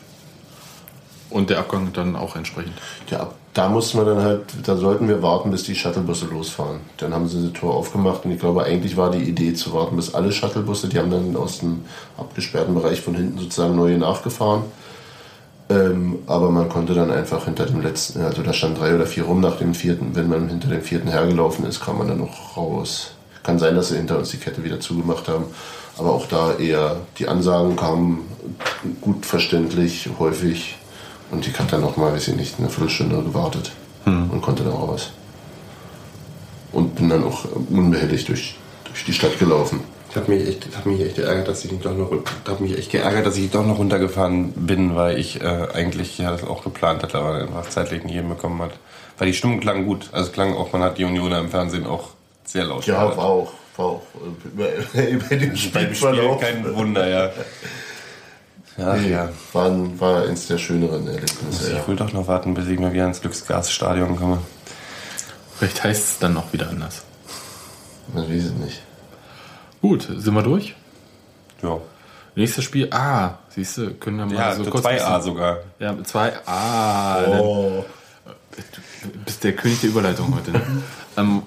Und der Abgang dann auch entsprechend. Ja, da mussten wir dann halt, da sollten wir warten, bis die Shuttlebusse losfahren. Dann haben sie das Tor aufgemacht und ich glaube, eigentlich war die Idee zu warten, bis alle Shuttlebusse, die haben dann aus dem abgesperrten Bereich von hinten sozusagen neue nachgefahren. Ähm, aber man konnte dann einfach hinter dem letzten, also da stand drei oder vier rum nach dem vierten, wenn man hinter dem vierten hergelaufen ist, kam man dann noch raus. Kann sein, dass sie hinter uns die Kette wieder zugemacht haben. Aber auch da eher, die Ansagen kamen gut verständlich, häufig. Und ich habe dann noch mal, weiß ich nicht, eine Viertelstunde gewartet und konnte dann raus. Und bin dann auch unbehelligt durch, durch die Stadt gelaufen. Ich habe mich echt, hab mich echt geärgert, dass ich doch noch, hab mich echt geärgert, dass ich doch noch runtergefahren bin, weil ich äh, eigentlich ja das auch geplant hatte, aber einfach zeitlich nicht hinbekommen hat. Weil die Stimmung klang gut. Also klang auch, man hat die Unioner im Fernsehen auch sehr laut Ja, war auch, war auch äh, über, über den Beim Spiel Spielverlauf. kein Wunder, ja. Ja, Nee, ja. war, war eins der schöneren Erlebnisse. Ja. Ich will doch noch warten, bis ich mal wieder ins Glücksgasstadion komme. Vielleicht heißt es dann noch wieder anders. Man weiß es nicht. Gut, sind wir durch? Ja, Nächstes Spiel, ah, siehst du, können wir mal ja so kurz 2A bisschen- sogar. Ja, 2A. Oh. Du bist der König der Überleitung heute. Ne? ähm,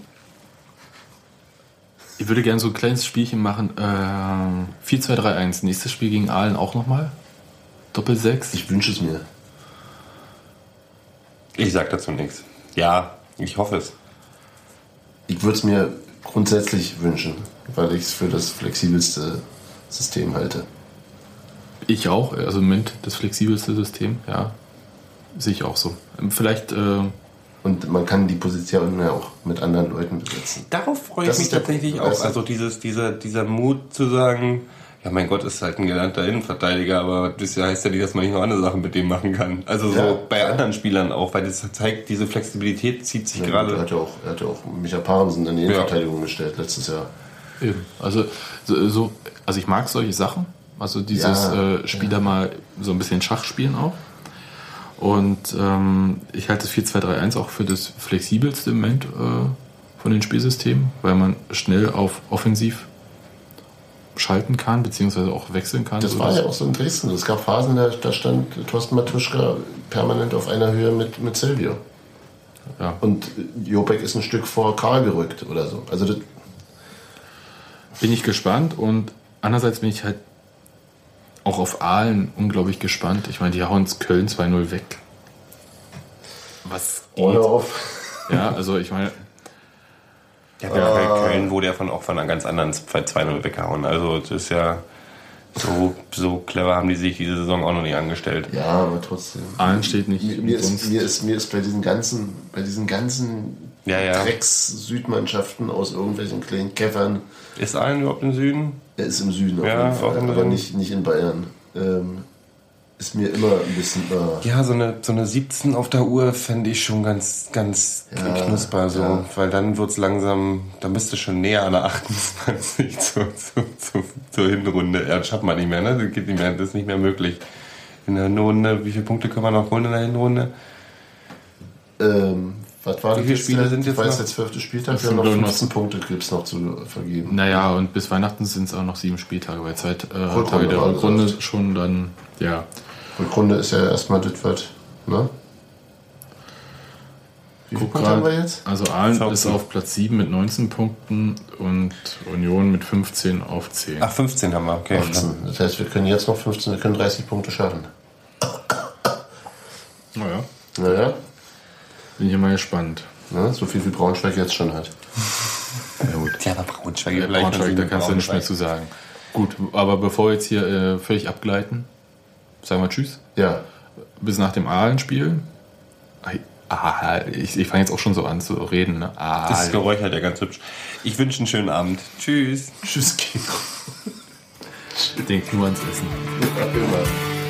Ich würde gerne so ein kleines Spielchen machen. Äh, 4-2-3-1. Nächstes Spiel gegen Aalen auch nochmal. Doppel 6. Ich wünsche es mir. Ich sag dazu nichts. Ja, ich hoffe es. Ich würde es mir grundsätzlich wünschen, weil ich es für das flexibelste System halte. Ich auch. Also im Moment das flexibelste System. Ja. Sehe ich auch so. Ähm, Vielleicht. Äh, Und man kann die Position ja auch mit anderen Leuten besetzen. Darauf freue ich Das mich ist der tatsächlich Punkt, auch. weißt du? Also dieses, dieser, dieser Mut zu sagen, ja mein Gott, ist halt ein gelernter Innenverteidiger, aber das heißt ja nicht, dass man nicht noch andere Sachen mit dem machen kann. Also so Ja. bei anderen Spielern auch, weil das zeigt, diese Flexibilität zieht sich Er gerade. hat ja auch, er hat ja auch Micha Parensen in die Innenverteidigung gestellt letztes Jahr. Eben. Also, so, so, also ich mag solche Sachen. Also dieses Ja, äh, Spieler mal so ein bisschen Schach spielen auch. Und ähm, ich halte das 4-2-3-1 auch für das flexibelste im Moment äh, von den Spielsystemen, weil man schnell auf offensiv schalten kann, beziehungsweise auch wechseln kann. Das war ja auch so in Dresden. Es gab Phasen, da, da stand Thorsten Matuschka permanent auf einer Höhe mit, mit Silvio. Ja. Und Jopek ist ein Stück vor Karl gerückt oder so. Also das, bin ich gespannt und andererseits bin ich halt auch auf Aalen unglaublich gespannt. Ich meine, die hauen es Köln 2-0 weg. Was ohne geht? auf. Ja, also ich meine, Ja, bei Köln wurde ja von, auch von einer ganz anderen 2-0 weggehauen. Also das ist ja so, so clever haben die sich diese Saison auch noch nicht angestellt. Ja, aber trotzdem. Aalen steht nicht Mir, mir, ist, mir, ist, mir ist bei diesen ganzen, bei diesen ganzen Ja, ja. Drecks-Südmannschaften aus irgendwelchen kleinen Käffern, Ist allen überhaupt im Süden? Er ist im Süden auf Ja, jeden Fall, im aber nicht, nicht in Bayern. Ähm, ist mir immer ein bisschen. Äh, Ja, so eine, so eine 17 auf der Uhr fände ich schon ganz, ganz Ja, knusper so. ja. Weil dann wird's langsam, dann bist du schon näher an der 28 zur, zur, zur, zur Hinrunde. Ja, das schafft man nicht mehr, ne? Das geht nicht mehr, das ist nicht mehr möglich. In der Hinrunde, wie viele Punkte können wir noch holen in der Hinrunde? ähm, was war Wie das viele jetzt? Spiele sind jetzt war noch? der zwölfte Spieltag. Das Wir haben noch sind noch- 15 Punkte Clips noch zu vergeben. Naja, und bis Weihnachten sind es auch noch sieben Spieltage, weil zwei äh, Rückrunde der Rückrunde gesagt. schon dann, ja. Rückrunde ist ja erstmal das, was. Ne? Wie viele Punkte haben wir jetzt? Also Aalen 14. ist auf Platz 7 mit 19 Punkten und Union mit 15 auf 10. Ach, 15 haben wir, okay. 15. Das heißt, wir können jetzt noch 15, wir können 30 Punkte schaffen. Naja, Naja, bin ich mal gespannt. ne? so viel wie Braunschweig jetzt schon hat. Ja gut. Ja, aber Braunschweig, Ja, Braunschweig, da kannst du nicht mehr zu sagen. Gut, aber bevor wir jetzt hier äh, völlig abgleiten, sagen wir Tschüss. Ja, Bis nach dem Aalen-Spiel. Ah, ich, ich fange jetzt auch schon so an zu reden. Ne? Ah, Das ist geräuchert, ja ganz hübsch. Ich wünsche einen schönen Abend. Tschüss. tschüss, Kiko. denkt nur ans Essen. Ja, immer.